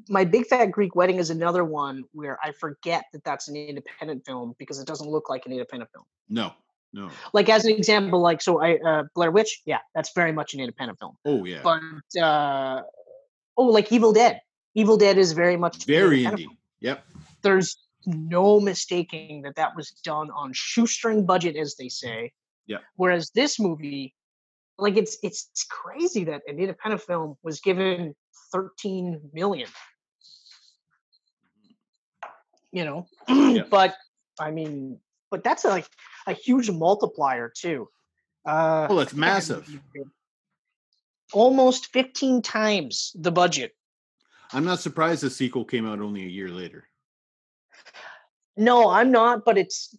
my big fat Greek wedding is another one where I forget that that's an independent film because it doesn't look like an independent film. No, no. Like as an example, like so I uh, Blair Witch, yeah, that's very much an independent film. Oh yeah, But uh, oh, like Evil Dead. Evil Dead is very much very indie. Yep. there's no mistaking that that was done on shoestring budget as they say Yeah. whereas this movie like it's it's crazy that an independent film was given 13 million. You know? But i mean but that's like a huge multiplier too. Uh Oh, that's massive. almost 15 times the budget. I'm not surprised the sequel came out only a year later. no i'm not but it's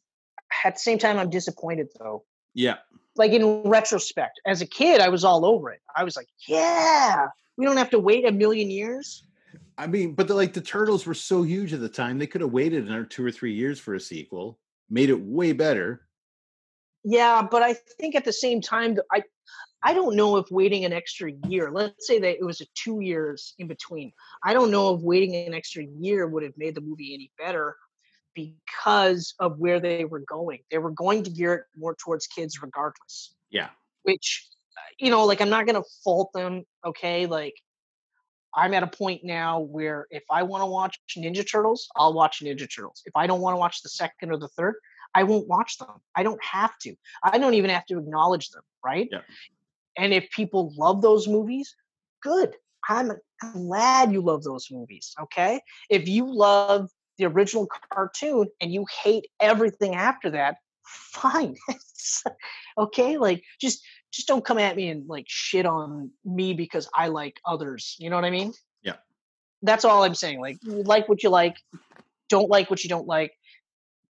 at the same time i'm disappointed though. Yeah. Like in retrospect as a kid i was all over it i was like yeah we don't have to wait a million years I mean, but the, like the turtles were so huge at the time, they could have waited another two or three years for a sequel, made it way better. yeah but i think at the same time i i don't know if waiting an extra year let's say that it was a two years in between i don't know if waiting an extra year would have made the movie any better because of where they were going they were going to gear it more towards kids regardless Yeah. which you know like i'm not going to fault them okay like i'm at a point now where if i want to watch ninja turtles i'll watch ninja turtles. If i don't want to watch the second or the third i won't watch them. I don't have to. I don't even have to acknowledge them right? Yeah. and if people love those movies good. I'm glad you love those movies okay? If you love the original cartoon and you hate everything after that, fine. okay, like just just don't come at me and like shit on me because I like others. You know what I mean? Yeah. That's all I'm saying. Like like what you like, don't like what you don't like,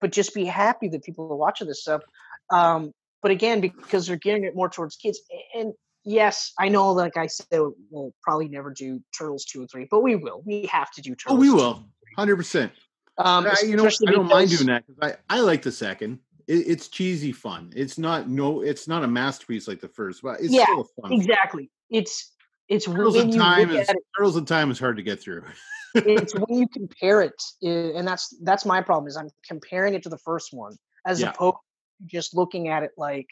but just be happy that people are watching this stuff. Um, but again, because they're gearing it more towards kids and yes, I know, like I said, we'll probably never do Turtles 2 and 3, but we will. We have to do oh, Turtles. Oh, we will. 100%. Um, I, you know, I don't mind doing that because I, I like the second. It, it's cheesy fun. It's not no, it's not a masterpiece like the first, but it's yeah, still fun. Exactly. It's it's Turtles when in time is it, Turtles of Time is hard to get through. it's when you compare it, eh, and that's that's my problem is I'm comparing it to the first one as yeah. opposed to just looking at it like,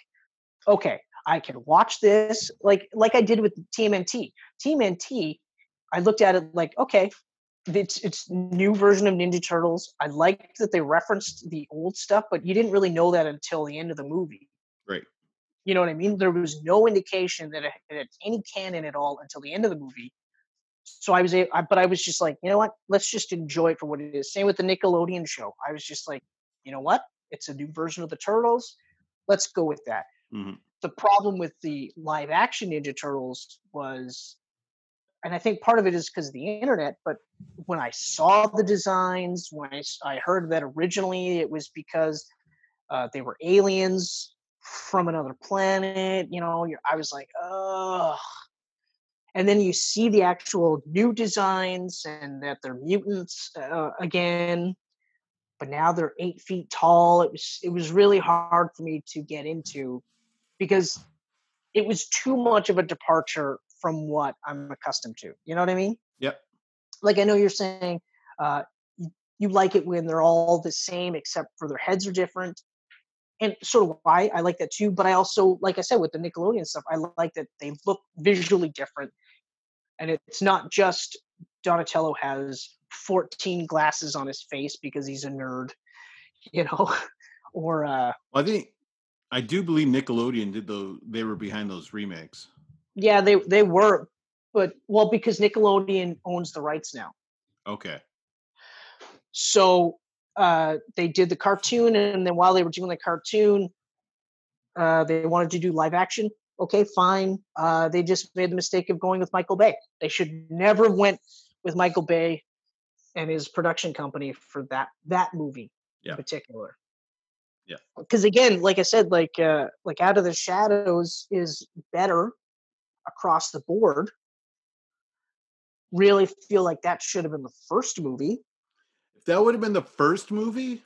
okay, I can watch this like like I did with TMNT. TMNT, I looked at it like, okay, it's it's new version of ninja turtles i liked that they referenced the old stuff but you didn't really know that until the end of the movie Right. you know what i mean there was no indication that it had any canon at all until the end of the movie so I was, a- I, but I was just like, you know what? Let's just enjoy it for what it is. Same with the Nickelodeon show. I was just like, you know what? It's a new version of the Turtles. Let's go with that. Mhm. The problem with the live action Ninja Turtles was, and I think part of it is because of the internet. But when I saw the designs, when I heard that originally it was because uh, they were aliens from another planet, you know, I was like, oh and then you see the actual new designs and that they're mutants uh, again but now they're eight feet tall it was it was really hard for me to get into because it was too much of a departure from what i'm accustomed to you know what i mean Yep. like i know you're saying uh, you, you like it when they're all the same except for their heads are different and sort of why I like that too. But I also, like I said, with the Nickelodeon stuff, I like that they look visually different, and it's not just Donatello has 14 glasses on his face because he's a nerd. you know, or uh, I think I do believe Nickelodeon did the they were behind those remakes. Yeah, they they were, but well, because Nickelodeon owns the rights now, Okay. so uh, they did the cartoon, and then while they were doing the cartoon, uh, they wanted to do live action. Okay, fine. Uh, they just made the mistake of going with Michael Bay. They should never went with Michael Bay and his production company for that that movie Yeah. in particular. Yeah. Because again, like I said, like uh, like Out of the Shadows is better across the board. Really feel like that should have been the first movie. If that would have been the first movie,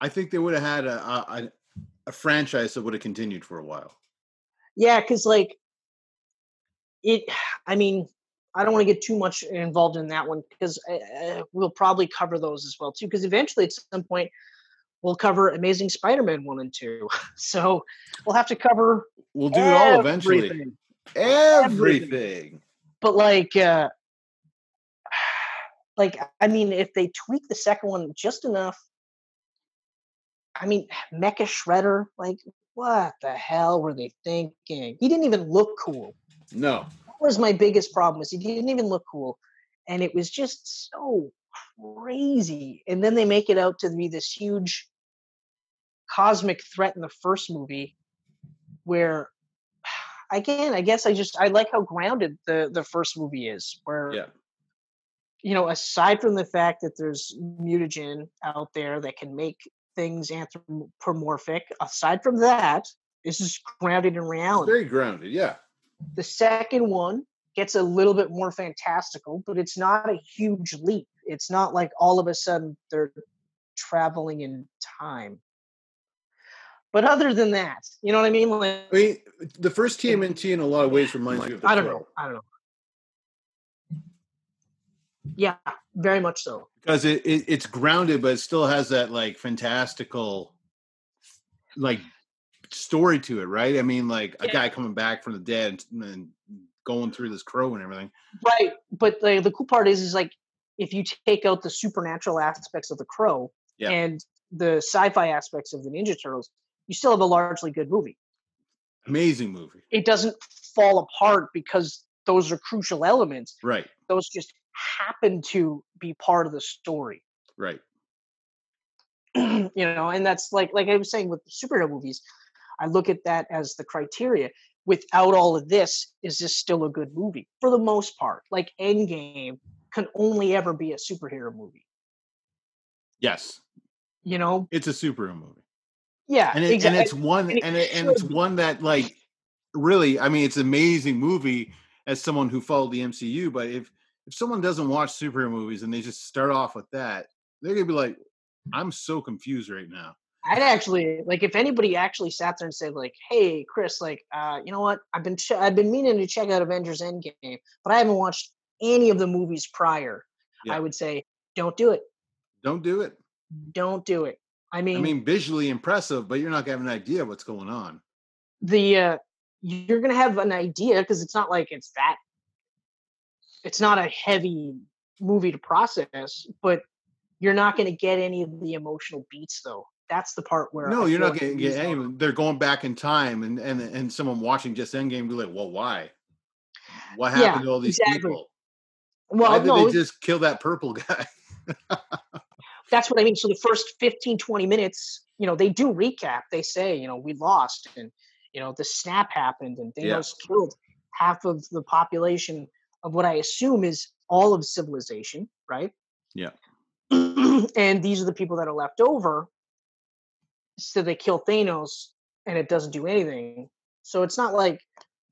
I think they would have had a a, a, a franchise that would have continued for a while. Yeah, because like it. I mean, I don't want to get too much involved in that one because uh, we'll probably cover those as well too. Because eventually, at some point, we'll cover Amazing Spider-Man one and two. So we'll have to cover We'll do it all eventually. Everything. Everything. But like, uh, like I mean, if they tweak the second one just enough, I mean, Mecha Shredder, like, what the hell were they thinking? He didn't even look cool. No. That was my biggest problem. Was he didn't even look cool, and it was just so crazy. And then they make it out to be this huge cosmic threat in the first movie, where again, I guess I just I like how grounded the the first movie is, where Yeah. you know, aside from the fact that there's mutagen out there that can make things anthropomorphic, aside from that, this is grounded in It's reality. very grounded. Yeah. The second one gets a little bit more fantastical, but it's not a huge leap. It's not like all of a sudden they're traveling in time. But other than that, you know what I mean? Like, I mean, the first TMNT in a lot of ways reminds me of the I don't Crow. know. I don't know. Yeah, very much so. because it, it it's grounded, but it still has that like fantastical, like story to it, right? I mean, like a guy coming back from the dead and going through this crow and everything. Right. But the, the cool part is, is like if you take out the supernatural aspects of the crow Yeah. and the sci-fi aspects of the Ninja Turtles, you still have a largely good movie. Amazing movie, It doesn't fall apart because those are crucial elements. right? Those just happen to be part of the story. Right. you know, and that's like like I was saying with the superhero movies, I look at that as the criteria. Without all of this, is this still a good movie? For the most part, like Endgame can only ever be a superhero movie. Yes, You know? it's a superhero movie, Yeah, and it, exactly. and it's one and it and it, and it's one that like really, I mean, it's an amazing movie as someone who followed the MCU. But if if someone doesn't watch superhero movies and they just start off with that, they're gonna be like, "I'm so confused right now." I'd actually like if anybody actually sat there and said like, "Hey, Chris, like, uh, you know what? I've been ch- I've been meaning to check out Avengers Endgame, but I haven't watched any of the movies prior." Yeah. I would say, "Don't do it. Don't do it. Don't do it." I mean, I mean, visually impressive, but you're not gonna have an idea what's going on. the uh, you're gonna have an idea because it's not like it's that. It's not a heavy movie to process, but you're not going to get any of the emotional beats though. That's the part where No, I you're not like going get any. it. They're going back in time, and and and someone watching just Endgame be like, "Well, why? What Yeah, happened to all these exactly. people? Well, why did no, they just kill that purple guy?" That's what I mean. So the first 15, 20 minutes, you know, they do recap. They say, you know, we lost and, you know, the snap happened and Yeah. Thanos killed half of the population of what I assume is all of civilization, right? Yeah. and these are the people that are left over. So they kill Thanos and it doesn't do anything. So it's not like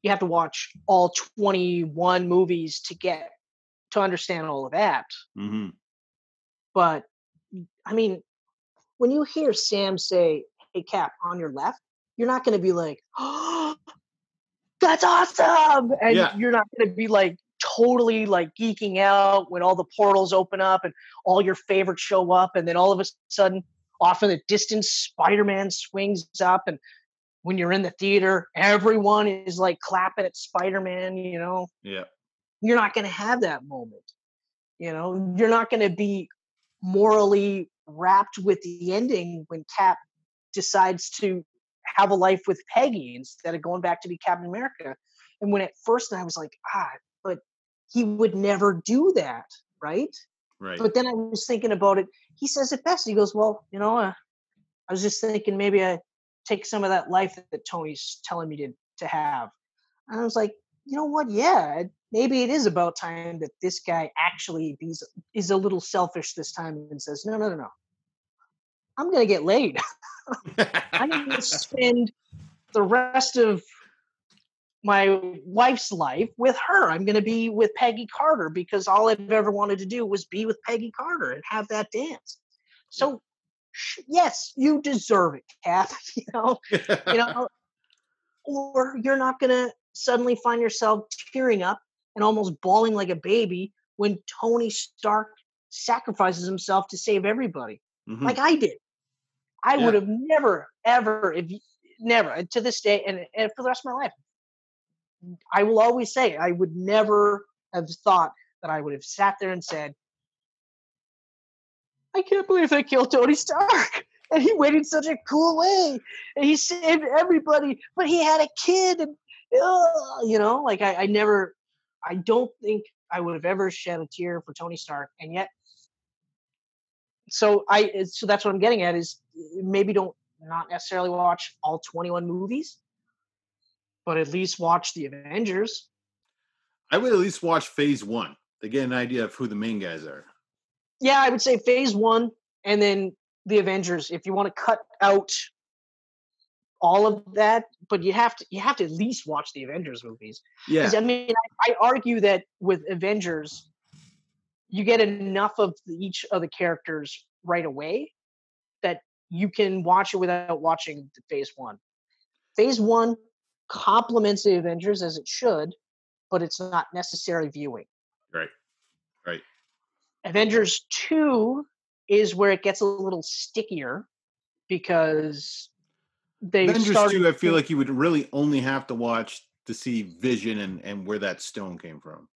you have to watch all 21 movies to get to understand all of that hmm but I mean, when you hear Sam say, "Hey, Cap, on your left," you're not going to be like, "Oh, that's awesome!" and Yeah. you're not going to be like totally like geeking out when all the portals open up and all your favorites show up, and then all of a sudden, off in the distance, Spider-Man swings up, and when you're in the theater, everyone is like clapping at Spider-Man. You know, Yeah. you're not going to have that moment. You know, you're not going to be morally wrapped with the ending when Cap decides to have a life with Peggy instead of going back to be Captain America. And when at first I was like, ah, but he would never do that, right? Right. But then I was thinking about it. He says it best. He goes, well, you know, uh, I was just thinking maybe I take some of that life that Tony's telling me to to have. And I was like, you know what? Yeah, maybe it is about time that this guy actually is is a little selfish this time and says, no, no, no, no. I'm gonna get laid. I'm gonna spend the rest of my wife's life with her. I'm gonna be with Peggy Carter because all I've ever wanted to do was be with Peggy Carter and have that dance. So yes, you deserve it, Kath. you know, you know, or you're not gonna suddenly find yourself tearing up and almost bawling like a baby when Tony Stark sacrifices himself to save everybody, Mhm. like I did. I Yeah. would have never, ever, if never, and to this day, and, and for the rest of my life, I will always say I would never have thought that I would have sat there and said, I can't believe they killed Tony Stark. And he went in such a cool way. And he saved everybody, but he had a kid. And, uh, you know, like I, I never, I don't think I would have ever shed a tear for Tony Stark. And yet, so I, uh, so that's what I'm getting at is uh, maybe don't not necessarily watch all 21 movies, but at least watch the Avengers. I would at least watch phase one to get an idea of who the main guys are. yeah, I would say phase one and then the Avengers. If you want to cut out all of that, but you have to you have to at least watch the Avengers movies. Yeah. I mean, I, I argue that with Avengers, you get enough of each of the characters right away that you can watch it without watching the phase one. Phase one complements the Avengers as it should, but it's not necessarily viewing. Right. Right. Avengers 2 is where it gets a little stickier because they Avengers started 2, I feel like you would really only have to watch to see Vision and, and where that stone came from.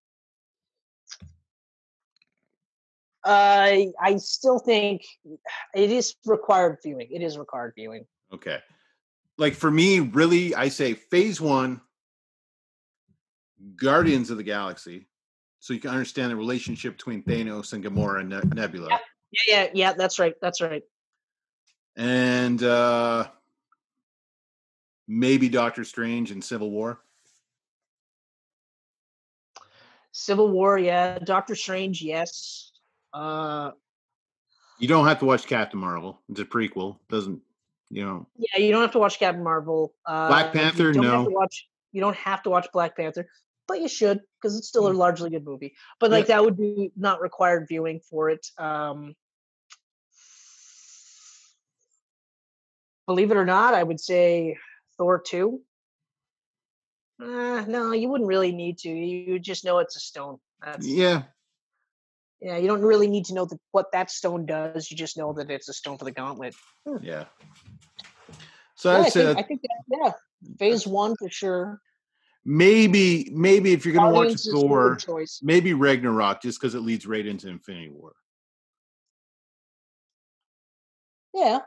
I I still think it is required viewing. It is required viewing. Okay. Like for me, really, I say phase one, Guardians of the Galaxy, so you can understand the relationship between Thanos and Gamora and Ne- Nebula. Yeah, yeah, yeah. That's right. That's right. And uh maybe Doctor Strange and Civil War. Civil War, yeah. Doctor Strange, yes. Uh, You don't have to watch Captain Marvel. It's a prequel. Doesn't you know? yeah, you don't have to watch Captain Marvel. Uh, Black Panther, you don't have no. watch. You don't have to watch Black Panther, but you should because it's still a Mm. largely good movie. But like that would be not required viewing for it. Um, believe it or not, I would say Thor two. Uh, no, you wouldn't really need to. You just know it's a stone. That's, Yeah. yeah, you don't really need to know the, what that stone does. You just know that it's a stone for the gauntlet. Yeah. So Yeah, I I'd say think, that I think that, yeah, phase one for sure. maybe maybe if you're gonna watch Guardians is Thor, maybe Ragnarok, just because it leads right into Infinity War. Yeah,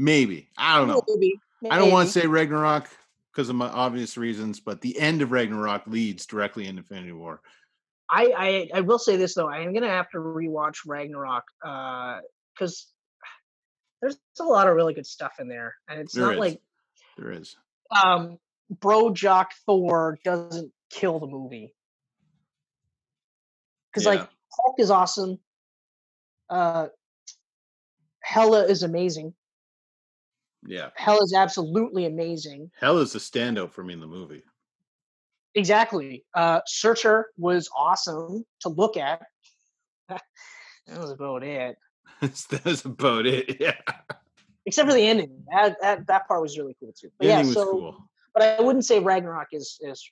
Maybe. I don't know. maybe. I don't want to say Ragnarok because of my obvious reasons, but the end of Ragnarok leads directly into Infinity War. I, I I will say this though, I am gonna have to rewatch Ragnarok because there's a lot of really good stuff in there, and it's There not is. like There is. um, Bro Jock Thor doesn't kill the movie because Yeah. like Hulk is awesome, uh, Hela is amazing, Yeah. Hell is absolutely amazing. Hell is a standout for me in the movie. Exactly. Uh, Surtur was awesome to look at. that was about it. That's about it. Yeah. except for the ending. That that, that part was really cool too. But The yeah, ending was so cool. but I wouldn't say Ragnarok is is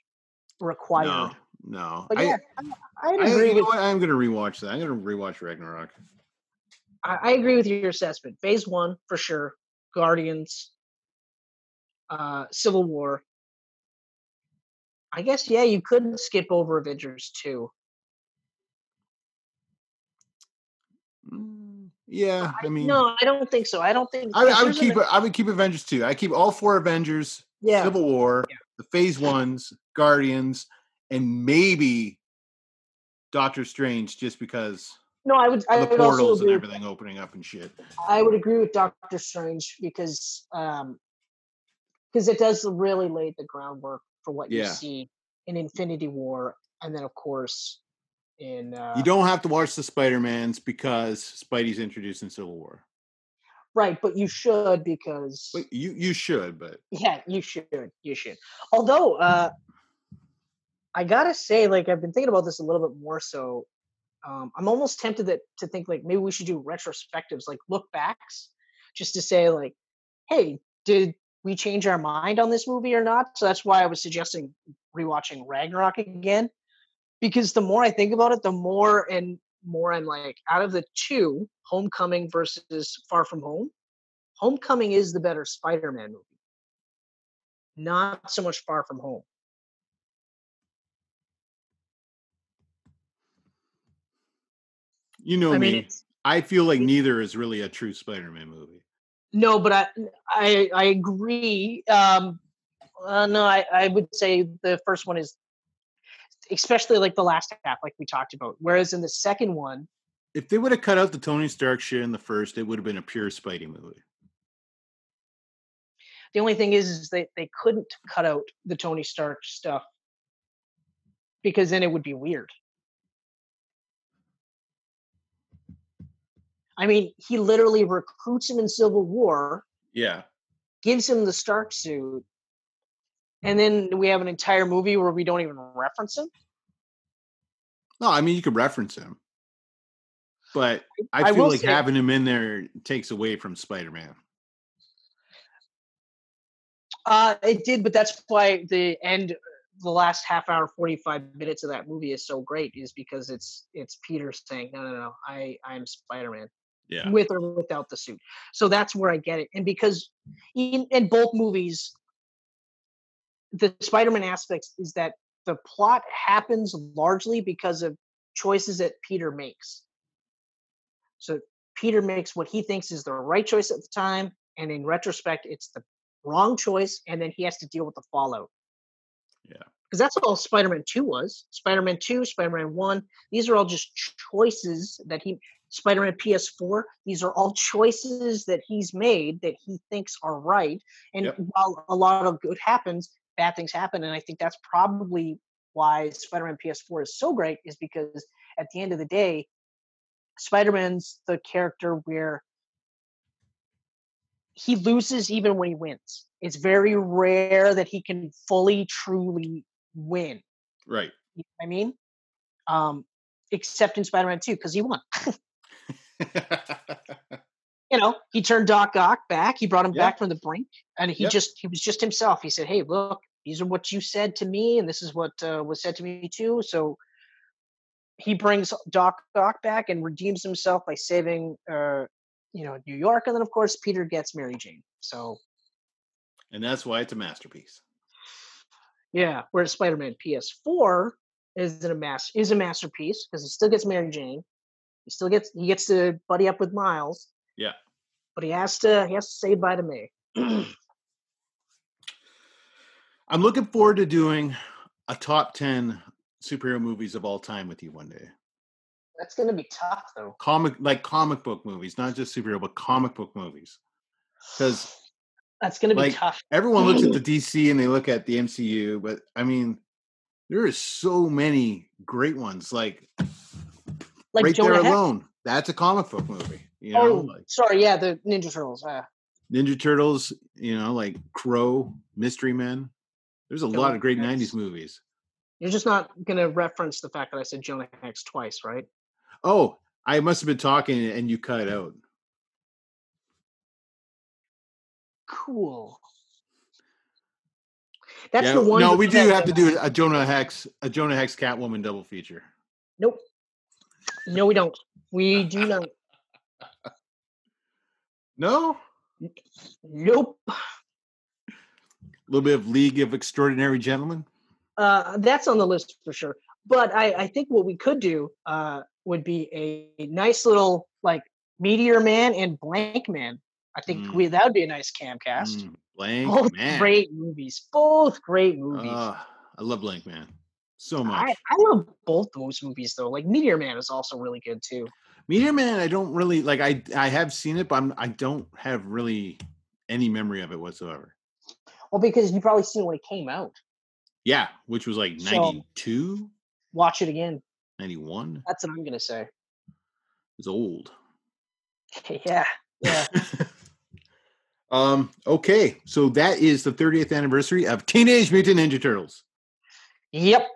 required. No, no. But I, yeah, I, I I, agree know with? I'm gonna rewatch that. I'm gonna rewatch Ragnarok. I, I agree with your assessment. Phase one for sure. Guardians, uh, Civil War. I guess yeah, you could skip over Avengers too. Mm, Yeah, I mean, no, I don't think so. I don't think. I, I would an- keep I would keep Avengers two. I keep all four Avengers, Yeah, Civil War, Yeah. the Phase ones, Guardians, and maybe Doctor Strange, just because no, I would. I the would portals and agree. with- everything opening up and shit. I would agree with Doctor Strange because um because it does really lay the groundwork for what you see in Infinity War, and then of course in uh, You don't have to watch the Spider Mans because Spidey's introduced in Civil War. right, but you should because But you you should, but yeah, you should, you should. Although uh I gotta say, like I've been thinking about this a little bit more. So um, I'm almost tempted that to think like maybe we should do retrospectives, like look backs, just to say like, hey, did we change our mind on this movie or not? So that's why I was suggesting rewatching Ragnarok again, because the more I think about it, the more and more I'm like, out of the two, Homecoming versus Far From Home, Homecoming is the better Spider-Man movie, not so much Far From Home. You know I me. mean, I feel like neither is really a true Spider Man movie. no, but I I I agree. Um, uh, no, I I would say the first one is, especially like the last half, like we talked about. Whereas in the second one, If they would have cut out the Tony Stark shit in the first, it would have been a pure Spidey movie. the only thing is, is they they couldn't cut out the Tony Stark stuff because then it would be weird. I mean, he literally recruits him in Civil War, Yeah. gives him the Stark suit, and then we have an entire movie where we don't even reference him. No, I mean you could reference him. But I I feel will like say- having him in there takes away from Spider Man. Uh, it did, but that's why the end, the last half hour, forty five minutes of that movie is so great, is because it's it's Peter saying, "No, no, no, I I'm Spider Man." Yeah. with or without the suit. So that's where I get it. And because in, in both movies, the Spider-Man aspects is that the plot happens largely because of choices that Peter makes. So Peter makes what he thinks is the right choice at the time, and in retrospect, it's the wrong choice, and then he has to deal with the fallout. Yeah. Because that's all Spider-Man 2 was. Spider-Man 2, Spider-Man 1, these are all just choices that he Spider-Man PS4. These are all choices that he's made that he thinks are right. And Yep. while a lot of good happens, bad things happen. And I think that's probably why Spider-Man PS4 is so great, is because at the end of the day, Spider-Man's the character where he loses even when he wins. It's very rare that he can fully, truly win. Right. You know what I mean? Um, except in Spider-Man 2, because he won. you know, he turned Doc Ock back. He brought him Yeah. back from the brink, and he Yep. just he was just himself. He said, "Hey, look, these are what you said to me, and this is what uh, was said to me too." So he brings Doc Ock back and redeems himself by saving, uh, you know, New York, and then of course Peter gets Mary Jane. So and that's why it's a masterpiece. yeah, whereas Spider-Man PS4 is a mass is a masterpiece because he still gets Mary Jane. He still gets he gets to buddy up with Miles. Yeah. But he has to he has to say bye to me. I'm looking forward to doing a top 10 superhero movies of all time with you one day. That's gonna be tough though. Comic like comic book movies, not just superhero, but comic book movies. Because That's gonna be Like, tough. everyone looks at the DC and they look at the MCU, but I mean, there is so many great ones. Like, Like right Jonah there Hex. alone, that's a comic book movie. You know, Oh, like sorry, yeah, the Ninja Turtles. Uh, Ninja Turtles. You know, like Crow, Mystery Men. There's a lot of great Hex. '90s movies. you're just not gonna reference the fact that I said Jonah Hex twice, right? Oh, I must have been talking and you cut out. Cool. That's yeah, the one. no, we do have to do a Jonah Hex, a Jonah Hex Catwoman double feature. Nope. No, we don't. We do not. No, Nope. a little bit of League of Extraordinary Gentlemen. Uh, that's on the list for sure. But I, I think what we could do uh, would be a nice little like Meteor Man and Blankman. I think Mm. we that would be a nice camcast. Mm, Blank Both man. great movies. Both great movies. Ah, I love Blankman so much. I, I love both those movies though. Like Meteor Man is also really good too. Meteor Man, I don't really like. I I have seen it, but I'm, I don't have really any memory of it whatsoever. Well, because you probably seen it when it came out. Yeah, which was like So- 92, Watch it again. 91. That's what I'm gonna say. It's old. yeah. Yeah. um. Okay, so that is the 30th anniversary of Teenage Mutant Ninja Turtles. yep.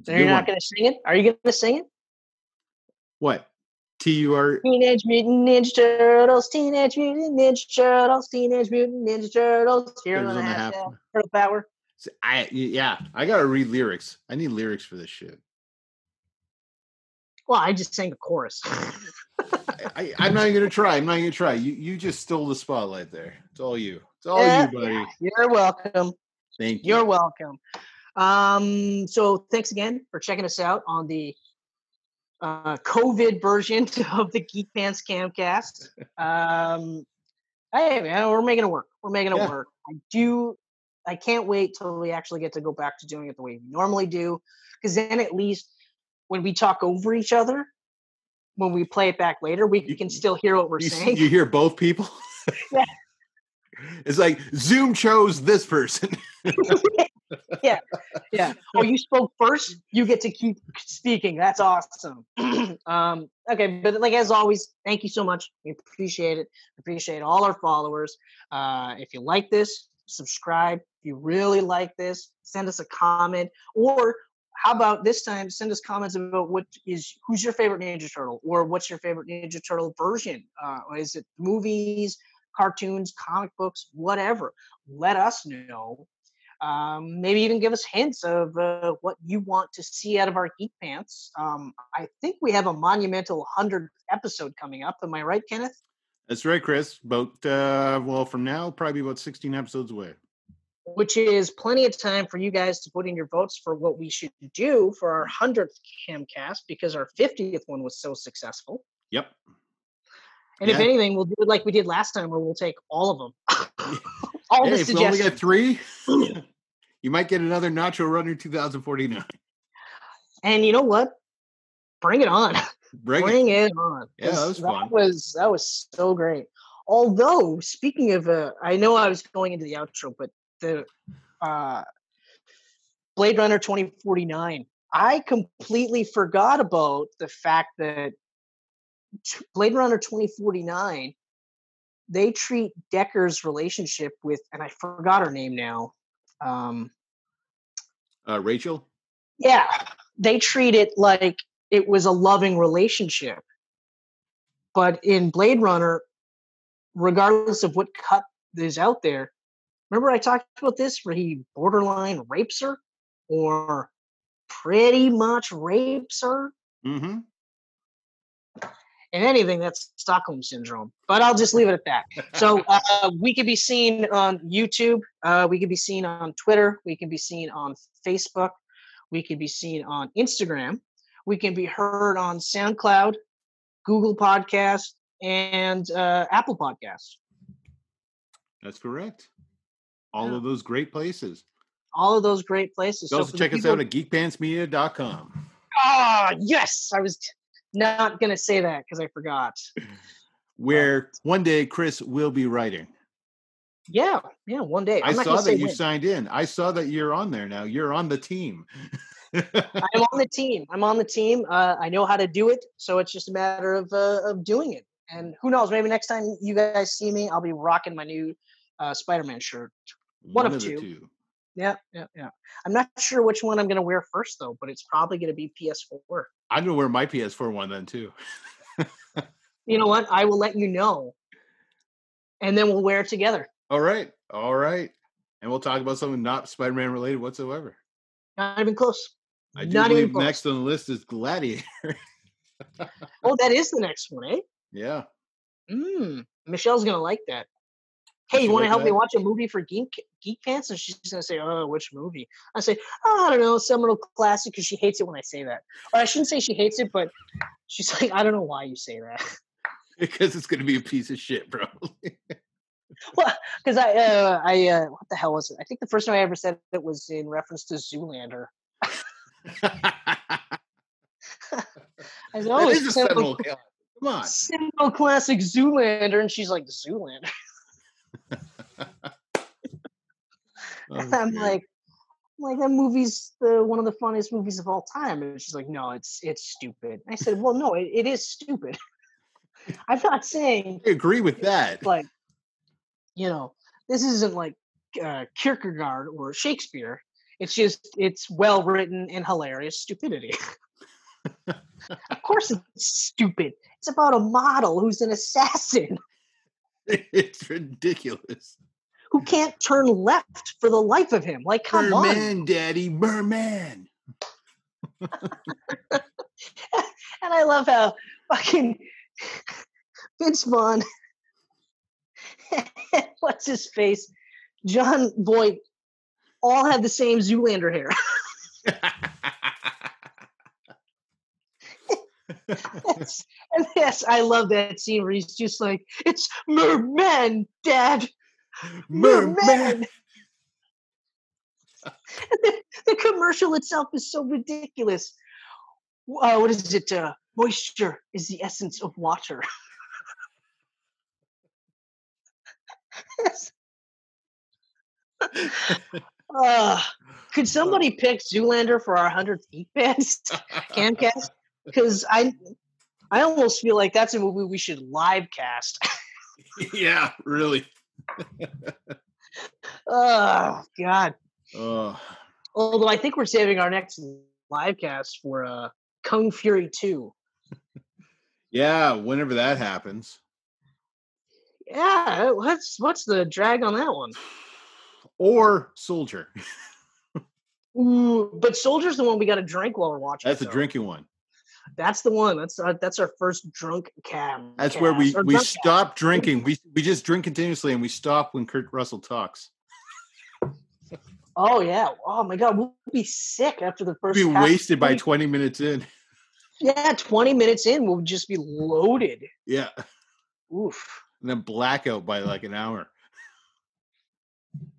A So you're not gonna sing it? Are you gonna sing it? What? T U R. Teenage Mutant Ninja Turtles, Teenage Mutant Ninja Turtles, Teenage Mutant Ninja Turtles. Here on the half Turtle power. I yeah. I gotta read lyrics. I need lyrics for this shit. Well, I just sang the chorus. I, I'm not even gonna try. I'm not gonna try. You you just stole the spotlight there. It's all you. It's all eh, Yeah, you, buddy. You're welcome. Thank you. You're welcome. Um, so thanks again for checking us out on the uh, COVID version of the Geek Pants Camcast. Um, hey man, we're making it work. We're making it Yeah. work. I do. I can't wait till we actually get to go back to doing it the way we normally do, because then at least when we talk over each other, when we play it back later, we You- can still hear what we're you, saying. you hear both people. Yeah. It's like Zoom chose this person. yeah. Yeah. Oh, you spoke first. You get to keep speaking. That's awesome. um, okay, but like as always, thank you so much. We appreciate it. Appreciate all our followers. Uh, if you like this, subscribe. If you really like this, send us a comment. Or how about this time? Send us comments about what is who's your favorite Ninja Turtle, or what's your favorite Ninja Turtle version? Uh, is it movies, cartoons, comic books, whatever? Let us know um, maybe even give us hints of uh, what you want to see out of our Geek Pants. Um, I think we have a monumental 100th episode coming up. Am I right, Kenneth? That's right, Chris. About uh well, from now, probably about 16 episodes away. Which is plenty of time for you guys to put in your votes for what we should do for our 100th Camcast because our 50th one was so successful. Yep. And if anything, we'll do it like we did last time where we'll take all of them. all Hey, the if we only suggestions. get three, you might get another Nacho Runner 2049. And you know what? Bring it on. Bring it. Bring it on. Yeah, that was fun. was that was so great. Although speaking of, uh, I know I was going into the outro, but the uh, Blade Runner twenty forty nine, I completely forgot about the fact that t- Blade Runner twenty forty nine, they treat Deckard's relationship with, and I forgot her name now. Um, Uh, Rachel. yeah, they treat it like it was a loving relationship. But in Blade Runner, regardless of what cut is out there, remember I talked about this where he borderline rapes her or pretty much rapes her? Mm-hmm. And anything that's Stockholm syndrome. But I'll just leave it at that. So uh, we can be seen on YouTube. Uh, we can be seen on Twitter. We can be seen on Facebook. We can be seen on Instagram. We can be heard on SoundCloud, Google Podcast, and uh, Apple Podcasts. That's correct. All Yeah. of those great places. All of those great places. So also check us out at geekpantsmedia.com. Ah, yes. I was not going to say that because I forgot. Where one day Chris will be writing. Yeah, yeah, one day. I I'm not saw that you when. signed in. I saw that you're on there now. You're on the team. I'm on the team. I'm on the team. Uh, I know how to do it, so it's just a matter of uh, of doing it. And who knows? Maybe next time you guys see me, I'll be rocking my new uh, Spider-Man shirt. One of the two. Yeah, yeah, yeah. I'm not sure which one I'm gonna wear first though, but it's probably gonna be PS4. I'm gonna wear my PS4 one then too. You know what? I will let you know, and then we'll wear it together. All right. All right. And we'll talk about something not Spider-Man related whatsoever. Not even close. I do Not believe next on the list is Gladiator. Oh, that is the next one, eh? yeah. Mm, Michelle's gonna like that. Hey, you want to like help me watch a movie for Geek Geek Pants, and she's gonna say, "Oh, which movie?" I say, "Oh, I don't know, seminal classic," because she hates it when I say that. Or I shouldn't say she hates it, but she's like, "I don't know why you say that." because it's going to be a piece of shit, bro. well, because I, uh, I, uh, what the hell was it? I think the first time I ever said it was in reference to Zoolander. I that is a seminal. Come on, seminal classic Zoolander, and she's like Zoolander. Oh, I'm like, like that movie's the one of the funniest movies of all time, and she's like, no, it's it's stupid. I said, well, no, it, it is stupid. I'm not saying. I agree with that. Like, you know, this isn't like uh, Kierkegaard or Shakespeare. It's just it's well written and hilarious stupidity. of course, it's stupid. It's about a model who's an assassin. It's ridiculous. Who can't turn left for the life of him? Like, come Merman, on, Daddy, Merman. and I love how fucking Vince Vaughn, what's his face, Jon Voight, all have the same Zoolander hair. yes, and yes, I love that scene where he's just like, "It's merman, Dad, merman." the, the, commercial itself is so ridiculous. Uh, what is it? Uh, moisture is the essence of water. uh, could somebody pick Zoolander for our hundredth Geek camcast? Because I, I almost feel like that's a movie we should live cast. yeah, really. oh God. Oh. Although I think we're saving our next live cast for uh, Kung Fury Two. yeah, whenever that happens. Yeah, what's what's the drag on that one? Or Soldier. Ooh, but Soldier's the one we got to drink while we're watching. That's a drinking one. That's the one. That's our, that's our first drunk cam. That's cast, where we we stop cast. drinking. We we just drink continuously and we stop when Kurt Russell talks. Oh yeah! Oh my god, we'll be sick after the first. We'll be wasted by twenty minutes in. Yeah, twenty minutes in, we'll just be loaded. Yeah. Oof and then blackout by like an hour.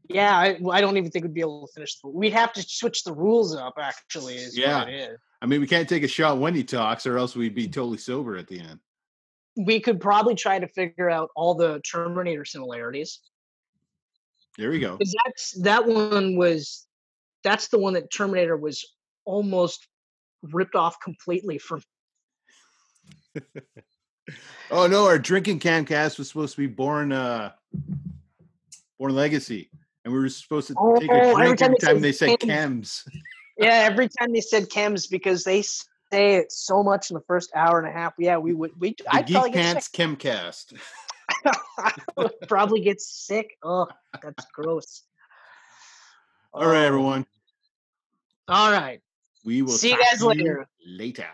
Yeah, I, I don't even think we'd be able to finish. The, we'd have to switch the rules up. Actually, is yeah. I mean, we can't take a shot when he talks, or else we'd be totally sober at the end. We could probably try to figure out all the Terminator similarities. There we go. That's that one was. That's the one that Terminator was almost ripped off completely from. oh no, our drinking camcast was supposed to be Bourne uh Bourne Legacy. And we were supposed to oh, take a drink every time, time they, said chems. Yeah, every time they said chems because they say it so much in the first hour and a half. Yeah, we would we the I'd Geek Pants Chemcast. I would probably get sick. Oh, that's gross. All right, oh. everyone. All right. We will see you guys later. Later.